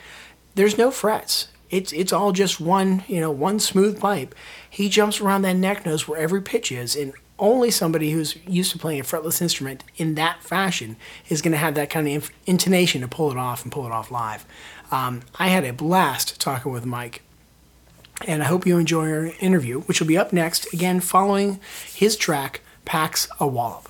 Speaker 4: there's no frets. It's it's all just one you know one smooth pipe. He jumps around that neck knows where every pitch is, and only somebody who's used to playing a fretless instrument in that fashion is going to have that kind of inf- intonation to pull it off and pull it off live. Um, I had a blast talking with Mike, and I hope you enjoy our interview, which will be up next again following his track "Packs a Wallop."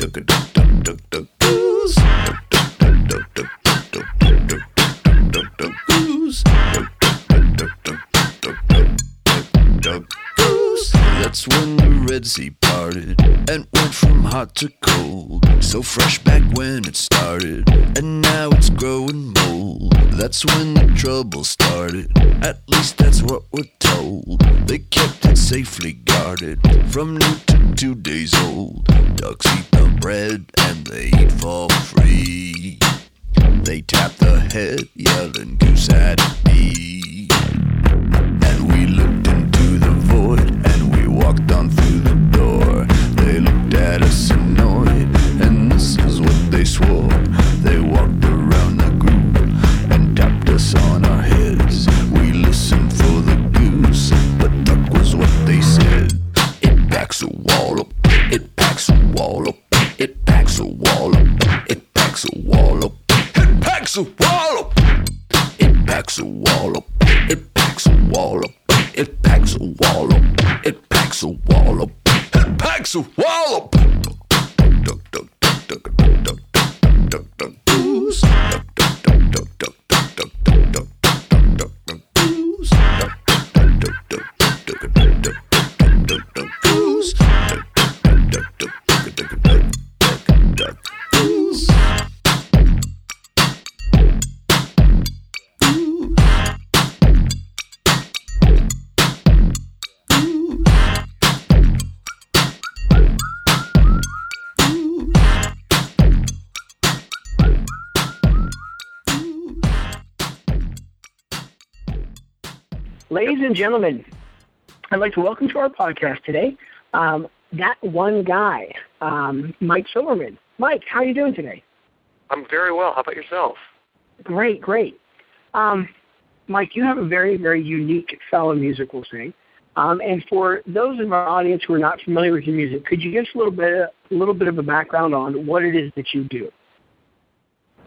Speaker 8: duck a duck. Red Sea parted and went from hot to cold. So fresh back when it started, and now it's growing mold. That's when the trouble started. At least that's what we're told. They kept it safely guarded from new to two days old. Ducks eat the bread and they eat for free. They tap the head, yelling goose at me. And we looked into the void and we walked on at us annoyed, and this is what they swore. They walked around the group and tapped us on our heads. We listened for the goose, but duck was what they said. It packs a wall up, it packs a wall up, it packs a wall up, it packs a wall up. It packs a wall up. It packs a wall up. It packs a wall up. It packs a wall up. It packs a Axel Wallop. Ooh.
Speaker 6: Ladies and gentlemen, I'd like to welcome to our podcast today um, that one guy, um, Mike Silverman. Mike, how are you doing today?
Speaker 2: I'm very well. How about yourself?
Speaker 6: Great, great. Um, Mike, you have a very, very unique style of music, we'll. Um, and for those of our audience who are not familiar with your music, could you give us a little bit, a little bit of a background on what it is that you do?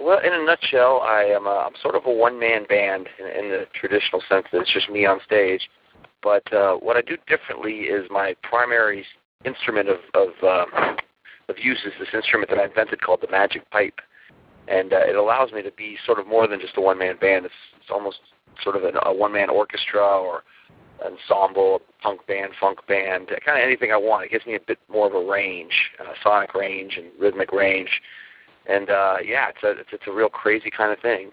Speaker 2: Well, in a nutshell, I am a, I'm sort of a one-man band in, in the traditional sense that it's just me on stage. But uh, what I do differently is my primary instrument of of, uh, of use is this instrument that I invented called the magic pipe, and uh, it allows me to be sort of more than just a one-man band. It's, it's almost sort of an, a one-man orchestra or ensemble, punk band, funk band, kind of anything I want. It gives me a bit more of a range, uh, sonic range and rhythmic range and uh yeah it's a it's, it's a real crazy kind of thing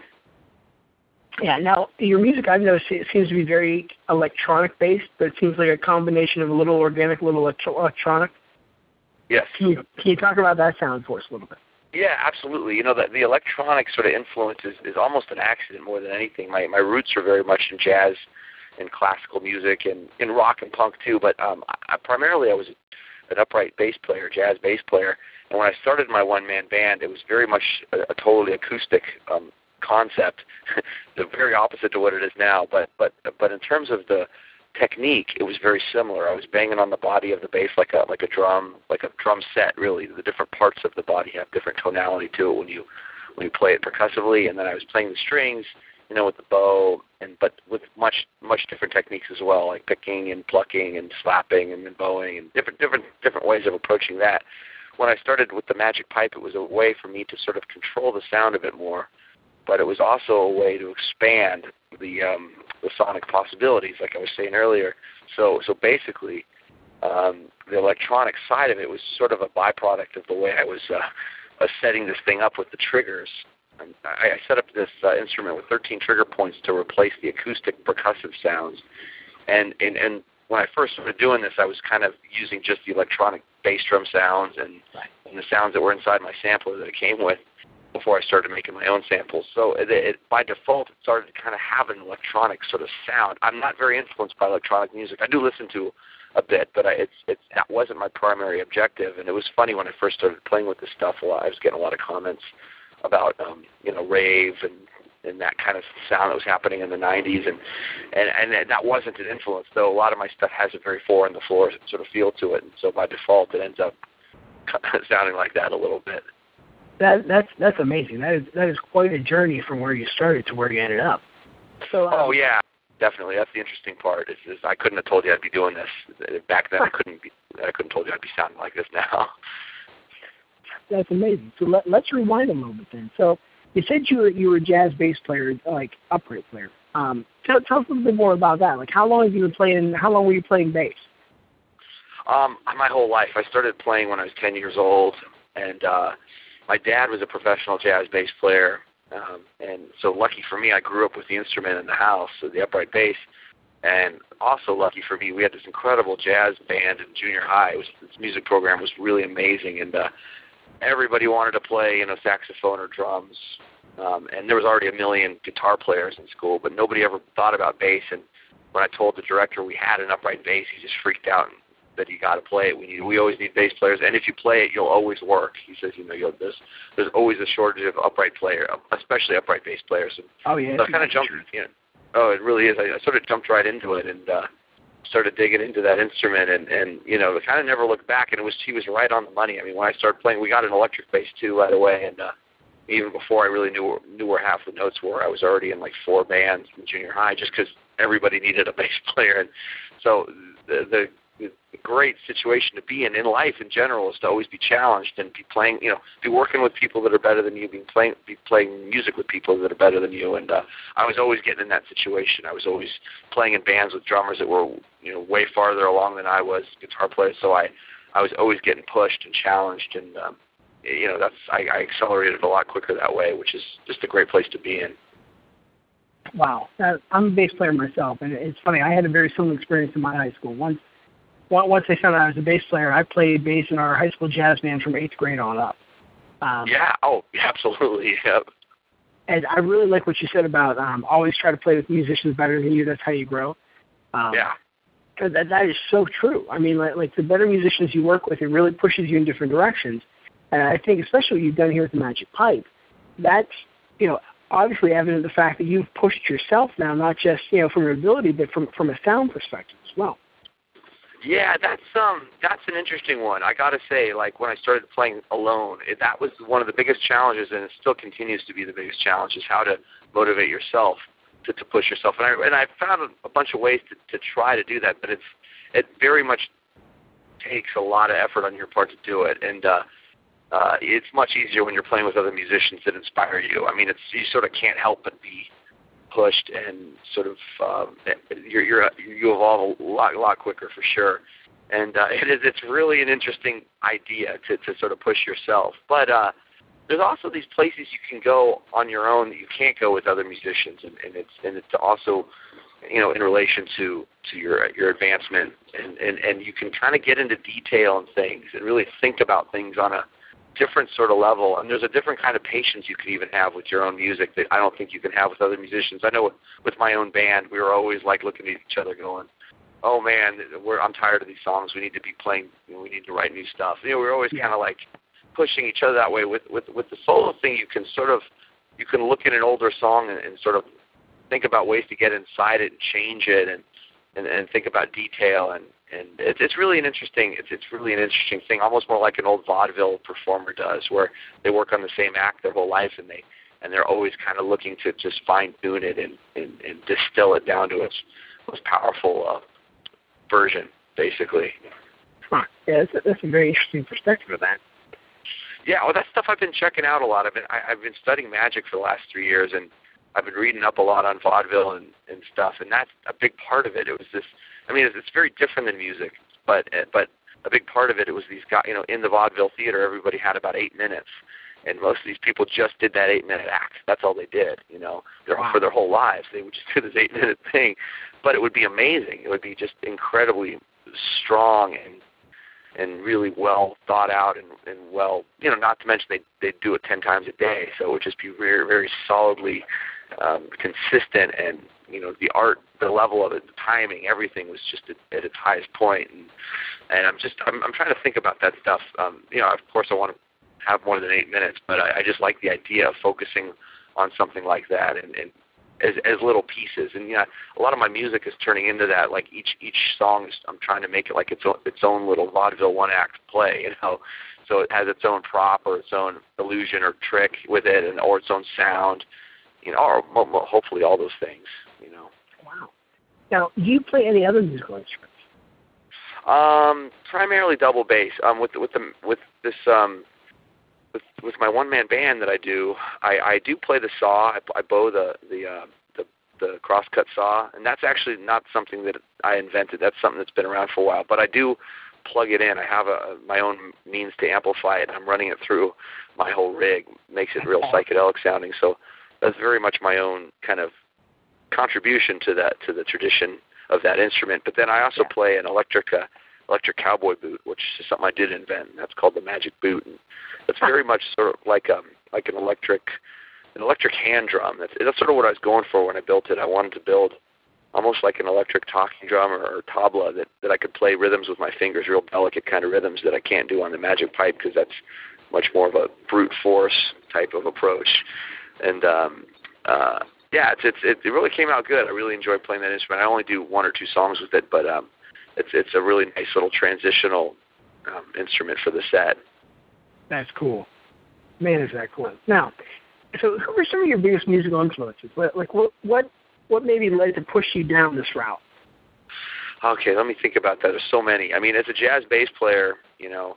Speaker 6: Yeah. Now, your music, I've noticed, it seems to be very electronic based, but it seems like a combination of a little organic, a little electro- electronic.
Speaker 2: yes
Speaker 6: Can you, can you talk about that sound for us a little bit?
Speaker 2: yeah absolutely you know the the electronic sort of influence is, is almost an accident more than anything my my roots are very much in jazz and classical music and in rock and punk too but um I, primarily i was an upright bass player jazz bass player and when I started my one man band, it was very much a, a totally acoustic um, concept, *laughs* the very opposite to what it is now. But but but in terms of the technique, it was very similar. I was banging on the body of the bass like a like a drum, like a drum set. Really, the different parts of the body have different tonality to it when you when you play it percussively. And then I was playing the strings, you know, with the bow, and but with much much different techniques as well, like picking and plucking and slapping and bowing and different different different ways of approaching that when I started with the magic pipe, it was a way for me to sort of control the sound a bit more, but it was also a way to expand the um, the sonic possibilities, like I was saying earlier. So so basically, um, the electronic side of it was sort of a byproduct of the way I was uh, uh, setting this thing up with the triggers. And I, I set up this uh, instrument with 13 trigger points to replace the acoustic percussive sounds, and and and when I first started doing this, I was kind of using just the electronic bass drum sounds and, and the sounds that were inside my sampler that it came with before I started making my own samples. So it, it, by default, it started to kind of have an electronic sort of sound. I'm not very influenced by electronic music. I do listen to a bit, but I, it's it's that wasn't my primary objective. And it was funny when I first started playing with this stuff. A lot, I was getting a lot of comments about um, you know rave and and that kind of sound that was happening in the 90s, and and and that wasn't an influence. Though a lot of my stuff has a very four on the floor sort of feel to it, and so by default it ends up *laughs* sounding like that a little bit.
Speaker 6: That that's that's amazing. That is that is quite a journey from where you started to where you ended up. So um,
Speaker 2: oh yeah, definitely. That's the interesting part. Is, is I couldn't have told you I'd be doing this back then. I couldn't be. I couldn't told you I'd be sounding like this now.
Speaker 6: That's amazing. So let, let's rewind a little bit then. So you said you were you were a jazz bass player, like upright player. Um, tell, tell us a little bit more about that. Like, how long have you been playing? How long were you playing bass?
Speaker 2: Um, my whole life. I started playing when I was 10 years old, and uh, my dad was a professional jazz bass player. Um, and so lucky for me, I grew up with the instrument in the house, so the upright bass. And also lucky for me, we had this incredible jazz band in junior high. It was this music program was really amazing, and uh, everybody wanted to play, you know, saxophone or drums. Um, and there was already a million guitar players in school, but nobody ever thought about bass. And when I told the director we had an upright bass, he just freaked out and said, "You got to play it. We need. We always need bass players, and if you play it, you'll always work." He says, "You know, you'll, there's there's always a shortage of upright player, especially upright bass players." And
Speaker 6: Oh yeah.
Speaker 2: so I kind of jumped. You know, oh, it really is. I, I sort of jumped right into it and uh, started digging into that instrument, and and you know, kind of never looked back. And it was he was right on the money. I mean, when I started playing, we got an electric bass too right away, and uh, even before I really knew knew where half the notes were, I was already in like four bands in junior high, just because everybody needed a *laughs* bass player, and so the the the great situation to be in in life in general is to always be challenged and be playing, you know, be working with people that are better than you, being playing, be playing music with people that are better than you. And uh, I was always getting in that situation. I was always playing in bands with drummers that were, you know, way farther along than I was, guitar players. So I, I was always getting pushed and challenged, and um, you know, that's I, I accelerated a lot quicker that way, which is just a great place to be in.
Speaker 6: Wow, I'm a bass player myself, and it's funny. I had a very similar experience in my high school. Once, on- once I found out I was a bass player, I played bass in our high school jazz band from eighth grade on up. Um,
Speaker 2: Yeah. Oh, *laughs* absolutely. Yeah.
Speaker 6: And I really like what you said about um, always try to play with musicians better than you. That's how you grow. Um,
Speaker 2: Yeah.
Speaker 6: that that is so true. I mean, like, like the better musicians you work with, it really pushes you in different directions. And I think, especially what you've done here with the Magic Pipe, that's you know obviously evident the fact that you've pushed yourself now, not just you know from your ability, but from from a sound perspective as well.
Speaker 2: Yeah, that's um that's an interesting one. I got to say like when I started playing alone, it, that was one of the biggest challenges and it still continues to be the biggest challenge is how to motivate yourself to to push yourself. And I and I found a, a bunch of ways to to try to do that, but it's it very much takes a lot of effort on your part to do it. And uh uh, it's much easier when you're playing with other musicians that inspire you. I mean, it's you sort of can't help but be pushed and sort of um, you're, you're you evolve a lot a lot quicker for sure. And uh, *laughs* it is it's really an interesting idea to to sort of push yourself. But uh, there's also these places you can go on your own that you can't go with other musicians, and, and it's and it's also you know in relation to to your your advancement and and and you can kind of get into detail and things and really think about things on a different sort of level and there's a different kind of patience you can even have with your own music that I don't think you can have with other musicians. I know with, with my own band we were always like looking at each other going, "Oh man, we're I'm tired of these songs. We need to be playing. You know, we need to write new stuff." You know, we we're always kind of like pushing each other that way. With with with the solo thing, you can sort of you can look at an older song and, and sort of think about ways to get inside it and change it and and, and think about detail and and it's it's really an interesting it's it's really an interesting thing, almost more like an old vaudeville performer does, where they work on the same act their whole life and they and they're always kind of looking to just fine tune it and, and and distill it down to its most powerful uh, version, basically.
Speaker 6: Huh. Yeah, that's a, that's a very interesting perspective of that.
Speaker 2: Yeah, well, that's stuff I've been checking out a lot. I've been I, I've been studying magic for the last three years, and I've been reading up a lot on vaudeville and and stuff, and that's a big part of it. It was this. I mean, it's, it's very different than music, but uh, but a big part of it, it was these guys. You know, in the vaudeville theater, everybody had about eight minutes, and most of these people just did that eight minute act. That's all they did. You know, their,
Speaker 6: Wow.
Speaker 2: for their whole lives, they would just do this eight *laughs* minute thing, but it would be amazing. It would be just incredibly strong and and really well thought out and, and well, you know, not to mention they they do it ten times a day, so it would just be very very solidly um, consistent and you know the art, the level of it, the timing, everything was just at, at its highest point, and and I'm just I'm I'm trying to think about that stuff. Um, you know, of course I want to have more than eight minutes, but I, I just like the idea of focusing on something like that and, and as as little pieces. And yeah, a lot of my music is turning into that. Like each each song, is, I'm trying to make it like its own, its own little vaudeville one act play. You know, so it has its own prop or its own illusion or trick with it, and or its own sound. You know, or mo- mo- hopefully all those things. You know.
Speaker 6: Wow. Now, do you play any other musical instruments?
Speaker 2: Um, primarily double bass. Um, with with the with this um, with with my one man band that I do, I I do play the saw. I, I bow the the uh, the the crosscut saw, and that's actually not something that I invented. That's something that's been around for a while. But I do plug it in. I have a my own means to amplify it. I'm running it through my whole rig. Makes it real psychedelic sounding. So that's very much my own kind of contribution to that to the tradition of that instrument. But then I also play an electric uh, electric cowboy boot, which is something I did invent. That's called the Magic Boot. And that's very much sort of like um like an electric an electric hand drum. That's that's sort of what I was going for when I built it. I wanted to build almost like an electric talking drum or, or tabla that that I could play rhythms with my fingers, real delicate kind of rhythms that I can't do on the magic pipe because that's much more of a brute force type of approach. And um, uh, yeah, it's, it's it really came out good. I really enjoyed playing that instrument. I only do one or two songs with it, but um, it's it's a really nice little transitional um, instrument for the set.
Speaker 6: That's cool. Man, is that cool. Now, so who were some of your biggest musical influences? What, like what what what maybe led to push you down this route?
Speaker 2: Okay, let me think about that. There's so many. I mean, as a jazz bass player, you know,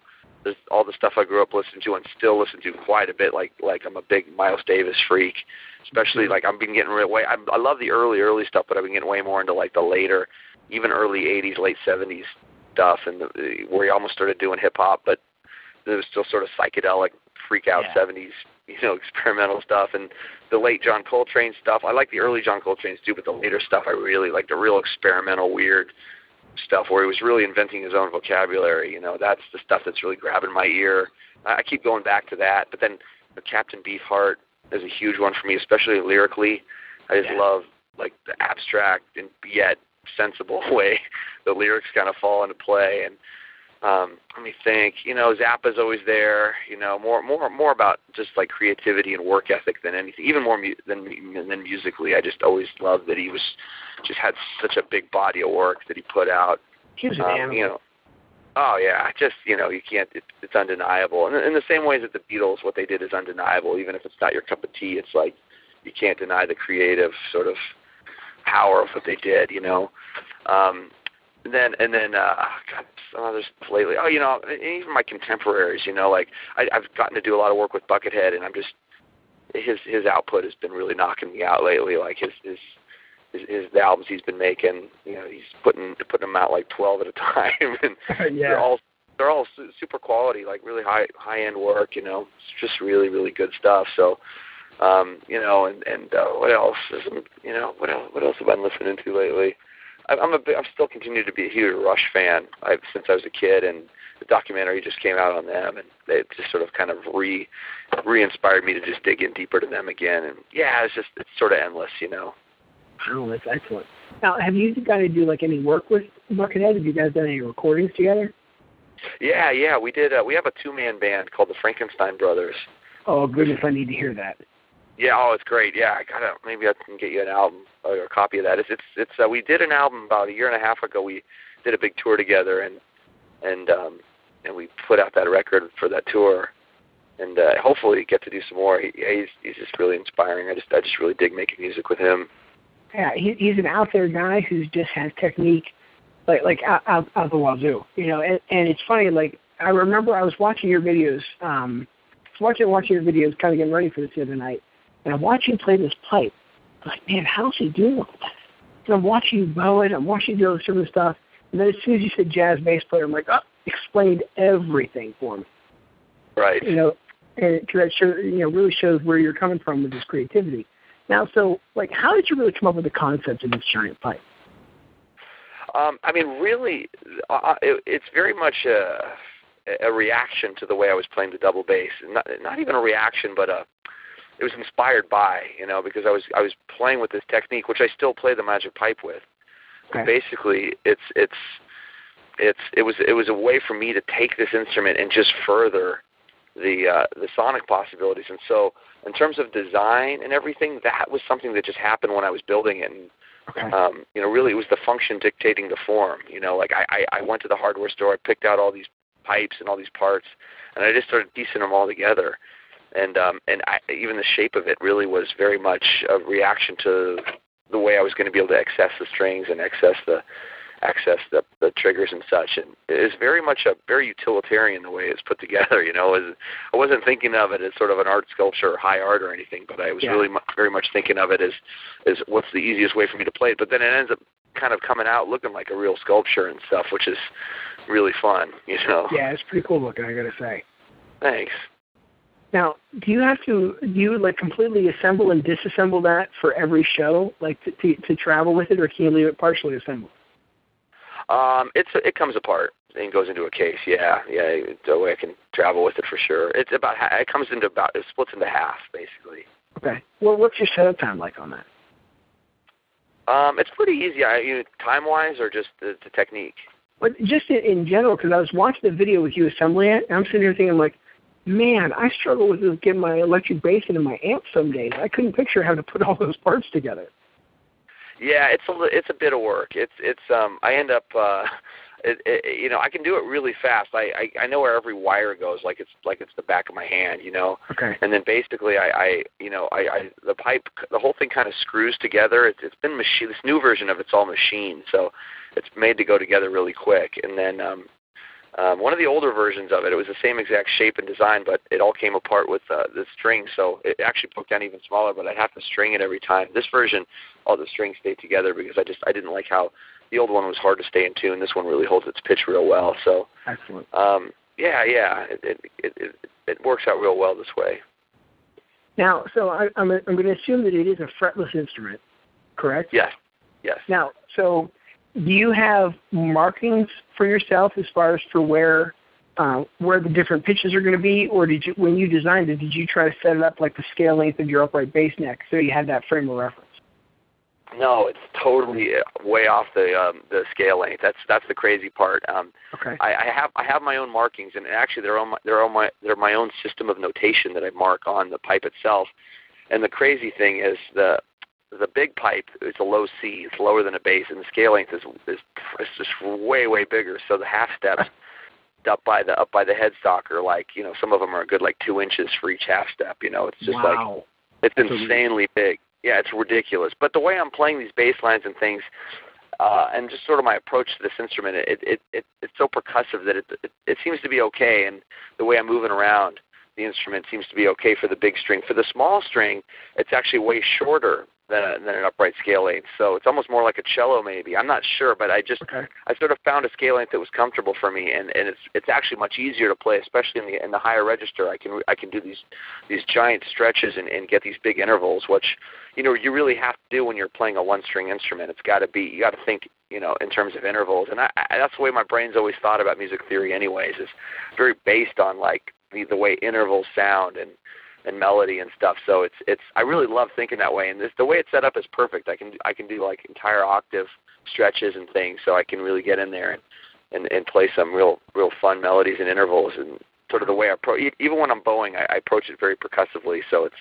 Speaker 2: all the stuff I grew up listening to and still listen to quite a bit. Like like I'm a big Miles Davis freak, especially mm-hmm. like I've been getting real way. I, I love the early early stuff, but I've been getting way more into like the later, even early '80s, late '70s stuff, and the, where he almost started doing hip hop, but it was still sort of psychedelic, freak out
Speaker 6: Yeah.
Speaker 2: '70s, you know, *laughs* experimental stuff, and the late John Coltrane stuff. I like the early John Coltrane's too, but the later stuff I really like the real experimental, weird stuff where he was really inventing his own vocabulary. You know, that's the stuff that's really grabbing my ear. I keep going back to that. But then Captain Beefheart is a huge one for me, especially lyrically. I just
Speaker 6: Yeah.
Speaker 2: love like the abstract and yet sensible *laughs* way the lyrics kind of fall into play. And um, let me think. You know, Zappa's always there. You know, more more more about just like creativity and work ethic than anything. Even more mu- than than musically. I just always loved that he was just had such a big body of work that he put out.
Speaker 6: He was an
Speaker 2: Um,
Speaker 6: animal.
Speaker 2: you know, oh yeah, just you know, you can't. It, it's undeniable. And in the same ways that the Beatles, what they did is undeniable. Even if it's not your cup of tea, it's like you can't deny the creative sort of power of what they did. You know. Um, then and then uh God, some others lately. Oh, you know, even my contemporaries. You know, like I, I've gotten to do a lot of work with Buckethead, and I'm just his his output has been really knocking me out lately. Like his his his, his the albums he's been making. You know, he's putting putting them out like twelve at a *laughs* time, and *laughs*
Speaker 6: yeah.
Speaker 2: they're all they're all su- super quality, like really high high end work. You know, it's just really really good stuff. So, um, you know, and and uh, what else? Is, you know, what else? What else have I been listening to lately? I, I'm a big, I'm still continue to be a huge Rush fan. I've since I was a kid, and the documentary just came out on them, and it just sort of kind of re re inspired me to just dig in deeper to them again. And yeah, it's just it's sort of endless, you know.
Speaker 6: Oh, that's excellent. Now, have you guys to do like any work with Buckethead? Have you guys done any recordings together?
Speaker 2: Yeah, yeah, we did. Uh, we have a two man band called the Frankenstein Brothers.
Speaker 6: Oh goodness, I need to hear that.
Speaker 2: Yeah, oh, it's great. Yeah, I gotta maybe I can get you an album or a copy of that. It's it's it's uh, we did an album about a year and a half ago. We did a big tour together and and um and we put out that record for that tour. And uh, hopefully get to do some more. He, he's he's just really inspiring. I just I just really dig making music with him.
Speaker 6: Yeah, he, he's an out there guy who just has technique, like like out out, out the wazoo. You know, and, and it's funny. Like I remember I was watching your videos. Um, watching watching your videos, kind of getting ready for this the other night, and I'm watching you play this pipe. I'm like, man, how's he doing all that? And I'm watching you bow it. I'm watching you do some of the stuff. And then as soon as you said jazz bass player, I'm like, oh, explained everything for me.
Speaker 2: Right.
Speaker 6: You know, and 'cause that show, you know really shows where you're coming from with this creativity. Now, so like, how did you really come up with the concept of this giant pipe?
Speaker 2: Um, I mean, really, uh, it, it's very much a, a reaction to the way I was playing the double bass. Not, not even a reaction, but a, it was inspired by, you know, because I was I was playing with this technique, which I still play the magic pipe with.
Speaker 6: Okay.
Speaker 2: Basically, it's it's it's it was it was a way for me to take this instrument and just further the uh, the sonic possibilities. And so, in terms of design and everything, that was something that just happened when I was building it. And
Speaker 6: Okay.
Speaker 2: um, you know, really it was the function dictating the form. You know, like I, I, I went to the hardware store, I picked out all these pipes and all these parts, and I just started piecing them all together. And um, and I, even the shape of it really was very much a reaction to the way I was going to be able to access the strings and access the access the, the triggers and such. And it's very much a very utilitarian the way it's put *laughs* together. You know, was, I wasn't thinking of it as sort of an art sculpture or high art or anything, but I was
Speaker 6: Yeah.
Speaker 2: really mu- very much thinking of it as is what's the easiest way for me to play it. But then it ends up kind of coming out looking like a real sculpture and stuff, which is really fun. You know.
Speaker 6: Yeah, it's pretty cool looking. I gotta say.
Speaker 2: Thanks.
Speaker 6: Now, do you have to do you like completely assemble and disassemble that for every show, like to to, to travel with it, or can you leave it partially assembled?
Speaker 2: Um, it's it comes apart and goes into a case. Yeah, yeah. The way I can travel with it for sure. It's about ha- it comes into about it splits into half basically.
Speaker 6: Okay. Well, what's your setup time like on that?
Speaker 2: Um, it's pretty easy. I, you time wise or just the, the technique.
Speaker 6: But just in, in general, because I was watching the video with you assembling it, and I'm sitting here thinking like, man, I struggle with this, getting my electric bass into my amp some days. I couldn't picture having to put all those parts together.
Speaker 2: Yeah, it's a it's a bit of work. It's it's um I end up uh *laughs* it, it, you know I can do it really fast. I, I I know where every wire goes like it's like it's the back of my hand, you know.
Speaker 6: Okay.
Speaker 2: And then basically I I you know I I the pipe the whole thing kind of screws together. It's it's been machine this new version of it's all machine, so it's made to go together really quick. And then um um, one of the older versions of it, it was the same exact shape and design, but it all came apart with uh, the string, so it actually broke down even smaller. But I'd have to string it every time. This version, all the strings stayed together because I just I didn't like how the old one was hard to stay in tune. This one really holds its pitch real well. So
Speaker 6: Excellent.
Speaker 2: um, yeah, yeah, it it, it it it works out real well this way.
Speaker 6: Now, so I, I'm I'm going to assume that it is a fretless instrument, correct?
Speaker 2: Yes, yes.
Speaker 6: Now, so do you have markings for yourself as far as for where uh, where the different pitches are going to be, or did you when you designed it, did you try to set it up like the scale length of your upright bass neck so you had that frame of reference?
Speaker 2: No, it's totally uh, way off the um, the scale length. That's that's the crazy part. Um,
Speaker 6: Okay.
Speaker 2: I, I have I have my own markings, and actually they're on my they're on my they're my own system of notation that I mark on the pipe itself. And the crazy thing is the the big pipe is a low C, it's lower than a bass, and the scale length is is, is just way way bigger. So the half steps *laughs* up by the up by the headstock are like you know some of them are a good like two inches for each half step. You know, it's just like it's insanely big. Yeah, it's ridiculous. But the way I'm playing these bass lines and things, uh, and just sort of my approach to this instrument, it it, it it's so percussive that it, it it seems to be okay. And the way I'm moving around the instrument seems to be okay for the big string. For the small string, it's actually way shorter than a, than an upright scale length. So it's almost more like a cello, maybe. I'm not sure, but I just
Speaker 6: Okay.
Speaker 2: I sort of found a scale length that was comfortable for me, and and it's it's actually much easier to play, especially in the in the higher register. I can I can do these these giant stretches and, and get these big intervals, which you know you really have to do when you're playing a one string instrument. It's got to be you got to think you know in terms of intervals, and I, I, that's the way my brain's always thought about music theory, anyways. Is very based on like the the way intervals sound and and melody and stuff. So it's it's I really love thinking that way, and this the way it's set up is perfect. I can I can do like entire octave stretches and things, so I can really get in there and and, and play some real real fun melodies and intervals and sort of the way I approach. Even when I'm bowing, I, I approach it very percussively. So it's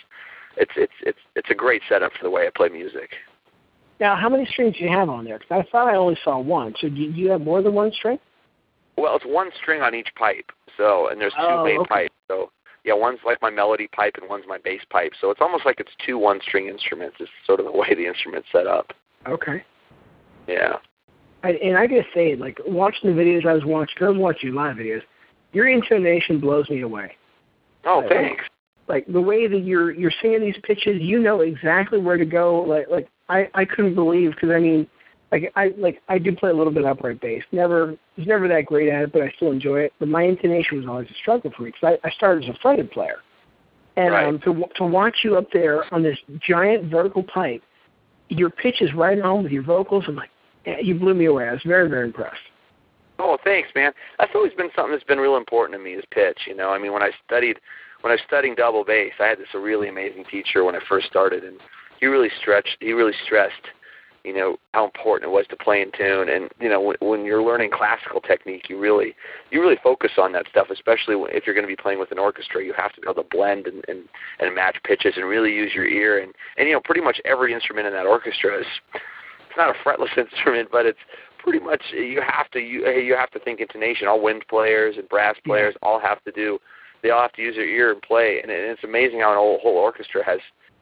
Speaker 2: it's it's it's it's a great setup for the way I play music.
Speaker 6: Now, how many strings do you have on there? Because I thought I only saw one. So do you, do you have more than one string?
Speaker 2: Well, it's one string on each pipe. So and there's two
Speaker 6: Oh,
Speaker 2: main
Speaker 6: okay.
Speaker 2: pipes. So yeah, one's like my melody pipe and one's my bass pipe. So it's almost like it's two one string instruments. Is sort of the way the instrument's set up.
Speaker 6: Okay.
Speaker 2: Yeah.
Speaker 6: I, and I gotta say, like watching the videos I was watching, I was watching live videos, your intonation blows me away.
Speaker 2: Oh,
Speaker 6: Right.
Speaker 2: thanks.
Speaker 6: Like the way that you're you're singing these pitches, you know exactly where to go. Like like I I couldn't believe because I mean, like I like I do play a little bit of upright bass. Never was never that great at it, but I still enjoy it. But my intonation was always a struggle for me because I, I started as a fretted player, and
Speaker 2: Right.
Speaker 6: um, to to watch you up there on this giant vertical pipe, your pitch is right on with your vocals. I'm like, you blew me away. I was very very impressed.
Speaker 2: Oh, thanks, man. That's always been something that's been real important to me is pitch. You know, I mean, when I studied, when I was studying double bass, I had this really amazing teacher when I first started, and he really stretched, he really stressed, you know, how important it was to play in tune. And you know, when, when you're learning classical technique, you really, you really focus on that stuff, especially if you're going to be playing with an orchestra. You have to be able to blend and, and and match pitches and really use your ear. And and you know, pretty much every instrument in that orchestra is. It's not a fretless *laughs* instrument, but it's pretty much you have to you you have to think intonation. All wind players and brass players all have to do. They all have to use their ear and play, and it- it's amazing how an whole, whole orchestra has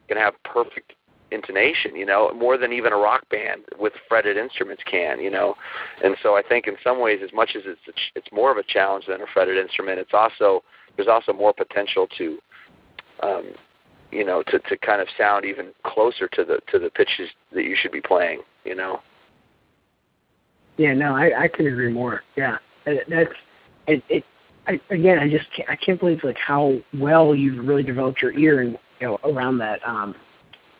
Speaker 2: can have perfect intonation. You know, more than even a rock band with fretted instruments can. You know, and so I think in some ways, as much as it's ch- it's more of a challenge than a fretted instrument, it's also there's also more potential to. Um, you know, to, to kind of sound even closer to the to the pitches that you should be playing. You know.
Speaker 6: Yeah, no, I I couldn't agree more. Yeah. That's it. it I, again, I just can't, I can't believe like how well you've really developed your ear and you know around that um,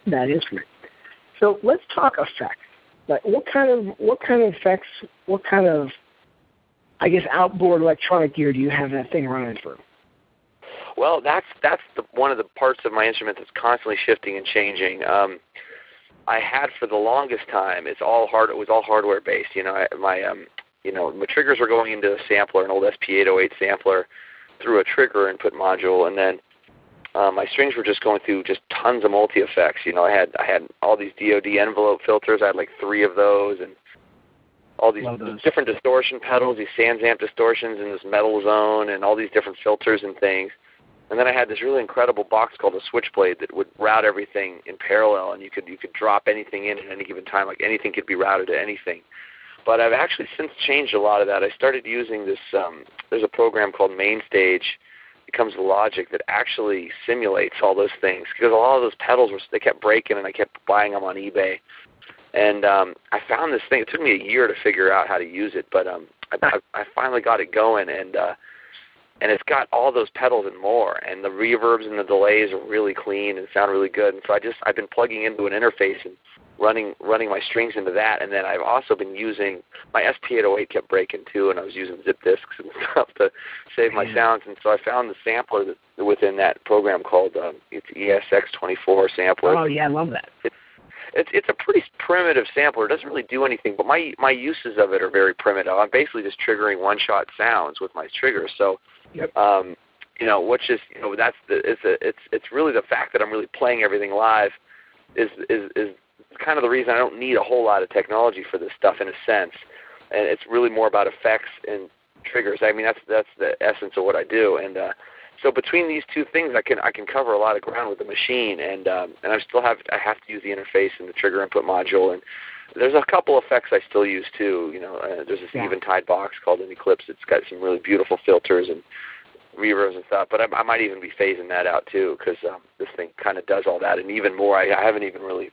Speaker 6: that instrument. So let's talk effects. Like what kind of what kind of effects? What kind of I guess outboard electronic gear do you have that thing running through?
Speaker 2: Well, that's that's the, one of the parts of my instrument that's constantly shifting and changing. Um, I had for the longest time. It's all hard. It was all hardware based. You know, I, my um, you know, my triggers were going into a sampler, an old SP808 sampler, through a trigger input module, and then um, my strings were just going through just tons of multi effects. You know, I had I had all these DoD envelope filters. I had like three of those, and all these different distortion pedals, these SansAmp distortions in this metal zone, and all these different filters and things. And then I had this really incredible box called a switchblade that would route everything in parallel, and you could you could drop anything in at any given time, like anything could be routed to anything. But I've actually since changed a lot of that. I started using this. Um, there's a program called MainStage. It comes with Logic that actually simulates all those things because a lot of those pedals were they kept breaking, and I kept buying them on eBay. And um, I found this thing. It took me a year to figure out how to use it, but um, I, I, I finally got it going, and uh, and it's got all those pedals and more and the reverbs and the delays are really clean and sound really good and so i just i've been plugging into an interface and running running my strings into that and then i've also been using my sp808 kept breaking too and i was using zip disks and *laughs* stuff to save my sounds and so i found the sampler that, within that program called um, it's EXS24 sampler
Speaker 6: oh yeah i love that
Speaker 2: it's, it's it's a pretty primitive sampler. It doesn't really do anything, but my my uses of it are very primitive. I'm basically just triggering one shot sounds with my triggers. So
Speaker 6: Yep.
Speaker 2: Um, you know, which is you know that's the it's a, it's it's really the fact that I'm really playing everything live is is is kind of the reason I don't need a whole lot of technology for this stuff in a sense, and it's really more about effects and triggers. I mean that's that's the essence of what I do, and uh, so between these two things, I can I can cover a lot of ground with the machine, and um, and I still have I have to use the interface and the trigger input module, and there's a couple effects I still use too. You know, uh, there's this
Speaker 6: Yeah.
Speaker 2: Eventide box called an Eclipse. It's got some really beautiful filters and reverbs and stuff. But I, I might even be phasing that out too because um, this thing kind of does all that and even more. I, I haven't even really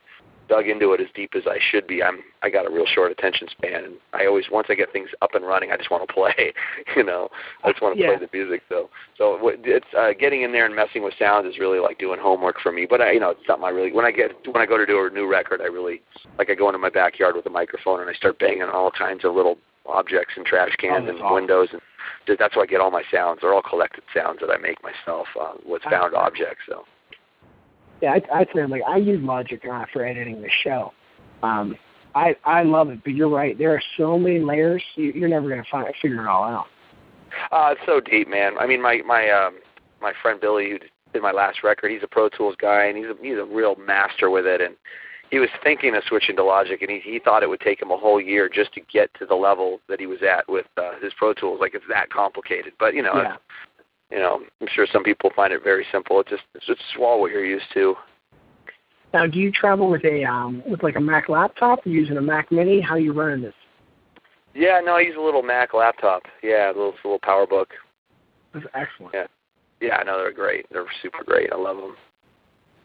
Speaker 2: dug into it as deep as I should be. I'm I got a real short attention span, and I always once I get things up and running, I just want to play. *laughs* you know, I just want to
Speaker 6: Yeah.
Speaker 2: play the music. So so what- it's uh, getting in there and messing with sounds is really like doing homework for me. But I, you know, it's something I really when I get when I go to do a new record, I really like I go into my backyard with a microphone and I start banging on all kinds of little objects and trash cans
Speaker 6: that's
Speaker 2: and
Speaker 6: awesome.
Speaker 2: windows and th- that's where I get all my sounds. They're all collected sounds that I make myself uh, with found objects. So
Speaker 6: Yeah, I, I say like I use Logic uh, for editing the show. Um, I I love it, but you're right. There are so many layers. You, you're never gonna find figure it all out.
Speaker 2: Uh, it's so deep, man. I mean, my my um, my friend Billy, who did my last record, he's a Pro Tools guy, and he's a he's a real master with it. And he was thinking of switching to Logic, and he he thought it would take him a whole year just to get to the level that he was at with uh, his Pro Tools. Like it's that complicated. But you know,
Speaker 6: Yeah.
Speaker 2: You know, I'm sure some people find it very simple. It just it's just swallow what you're used to.
Speaker 6: Now, do you travel with a um with like a Mac laptop? Or using a Mac Mini? How are you running this?
Speaker 2: Yeah, no, I use a little Mac laptop. Yeah, a little little PowerBook.
Speaker 6: That's excellent.
Speaker 2: Yeah. Yeah, no, they're great. They're super great. I love them.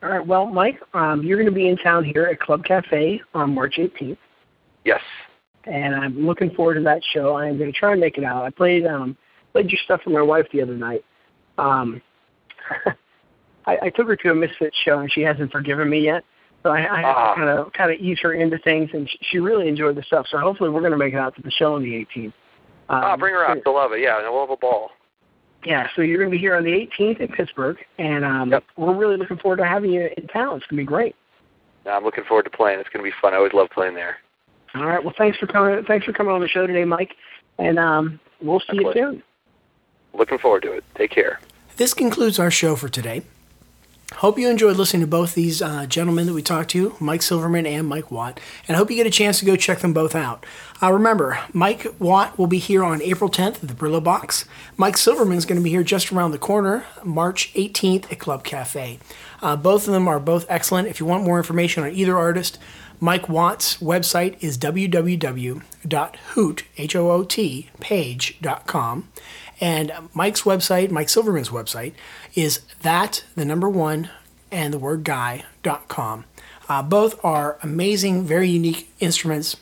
Speaker 6: All right. Well, Mike, um, you're going to be in town here at Club Cafe on March 18th,
Speaker 2: Yes.
Speaker 6: and I'm looking forward to that show. I'm going to try and make it out. I played um played your stuff for my wife the other night. Um, *laughs* I, I took her to a Misfits show, and she hasn't forgiven me yet. So I, I have
Speaker 2: Ah.
Speaker 6: to kind of kind of ease her into things, and she, she really enjoyed the stuff. So hopefully, we're going to make it out to the show on the 18th. Um,
Speaker 2: Ah, bring her out. She'll love it. Yeah, and we'll have a ball.
Speaker 6: Yeah, so you're going to be here on the 18th in Pittsburgh, and um,
Speaker 2: Yep.
Speaker 6: we're really looking forward to having you in town. It's going to be great.
Speaker 2: I'm looking forward to playing. It's going to be fun. I always love playing there.
Speaker 6: All right. Well, thanks for coming. Thanks for coming on the show today, Mike. And um, we'll see
Speaker 2: My
Speaker 6: you
Speaker 2: pleasure.
Speaker 6: soon.
Speaker 2: Looking forward to it. Take care.
Speaker 4: This concludes our show for today. Hope you enjoyed listening to both these uh, gentlemen that we talked to, Mike Silverman and Mike Watt, and hope you get a chance to go check them both out. Uh, remember, Mike Watt will be here on April 10th at the Brillobox. Mike Silverman is going to be here just around the corner, March 18th at Club Cafe. Uh, both of them are both excellent. If you want more information on either artist, Mike Watt's website is www.hoot, H-O-O-T, page.com. And Mike's website, Mike Silverman's website, is that, the number one, and the word guy.com. Uh, both are amazing, very unique instruments,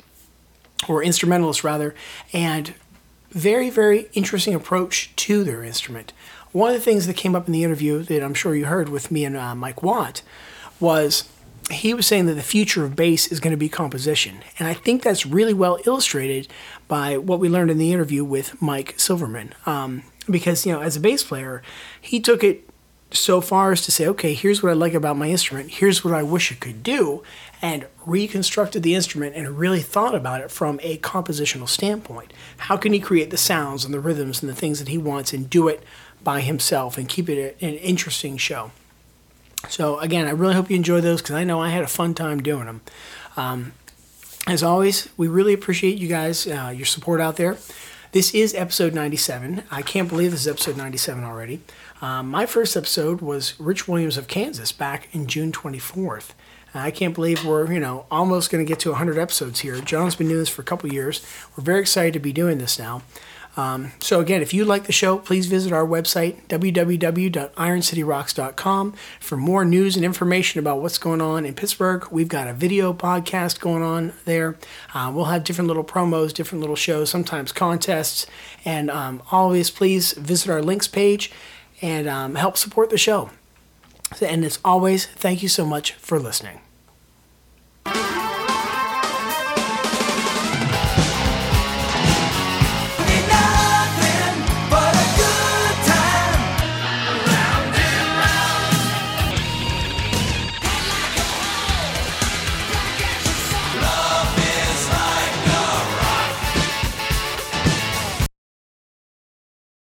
Speaker 4: or instrumentalists rather, and very, very interesting approach to their instrument. One of the things that came up in the interview that I'm sure you heard with me and uh, Mike Watt was he was saying that the future of bass is going to be composition. And I think that's really well illustrated by what we learned in the interview with Mike Silverman. Um, because, you know, as a bass player, he took it so far as to say, okay, here's what I like about my instrument, here's what I wish it could do, and reconstructed the instrument and really thought about it from a compositional standpoint. How can he create the sounds and the rhythms and the things that he wants and do it by himself and keep it an interesting show? So, again, I really hope you enjoy those because I know I had a fun time doing them. Um, as always, we really appreciate you guys, uh, your support out there. This is episode 97. I can't believe this is episode 97 already. Um, my first episode was Rich Williams of Kansas back in June 24th. I can't believe we're, you know, almost going to get to 100 episodes here. John's been doing this for a couple years. We're very excited to be doing this now. Um, so again, if you like the show, please visit our website, www.ironcityrocks.com for more news and information about what's going on in Pittsburgh. We've got a video podcast going on there. Uh, we'll have different little promos, different little shows, sometimes contests. And um, always please visit our links page and um, help support the show. And as always, thank you so much for listening.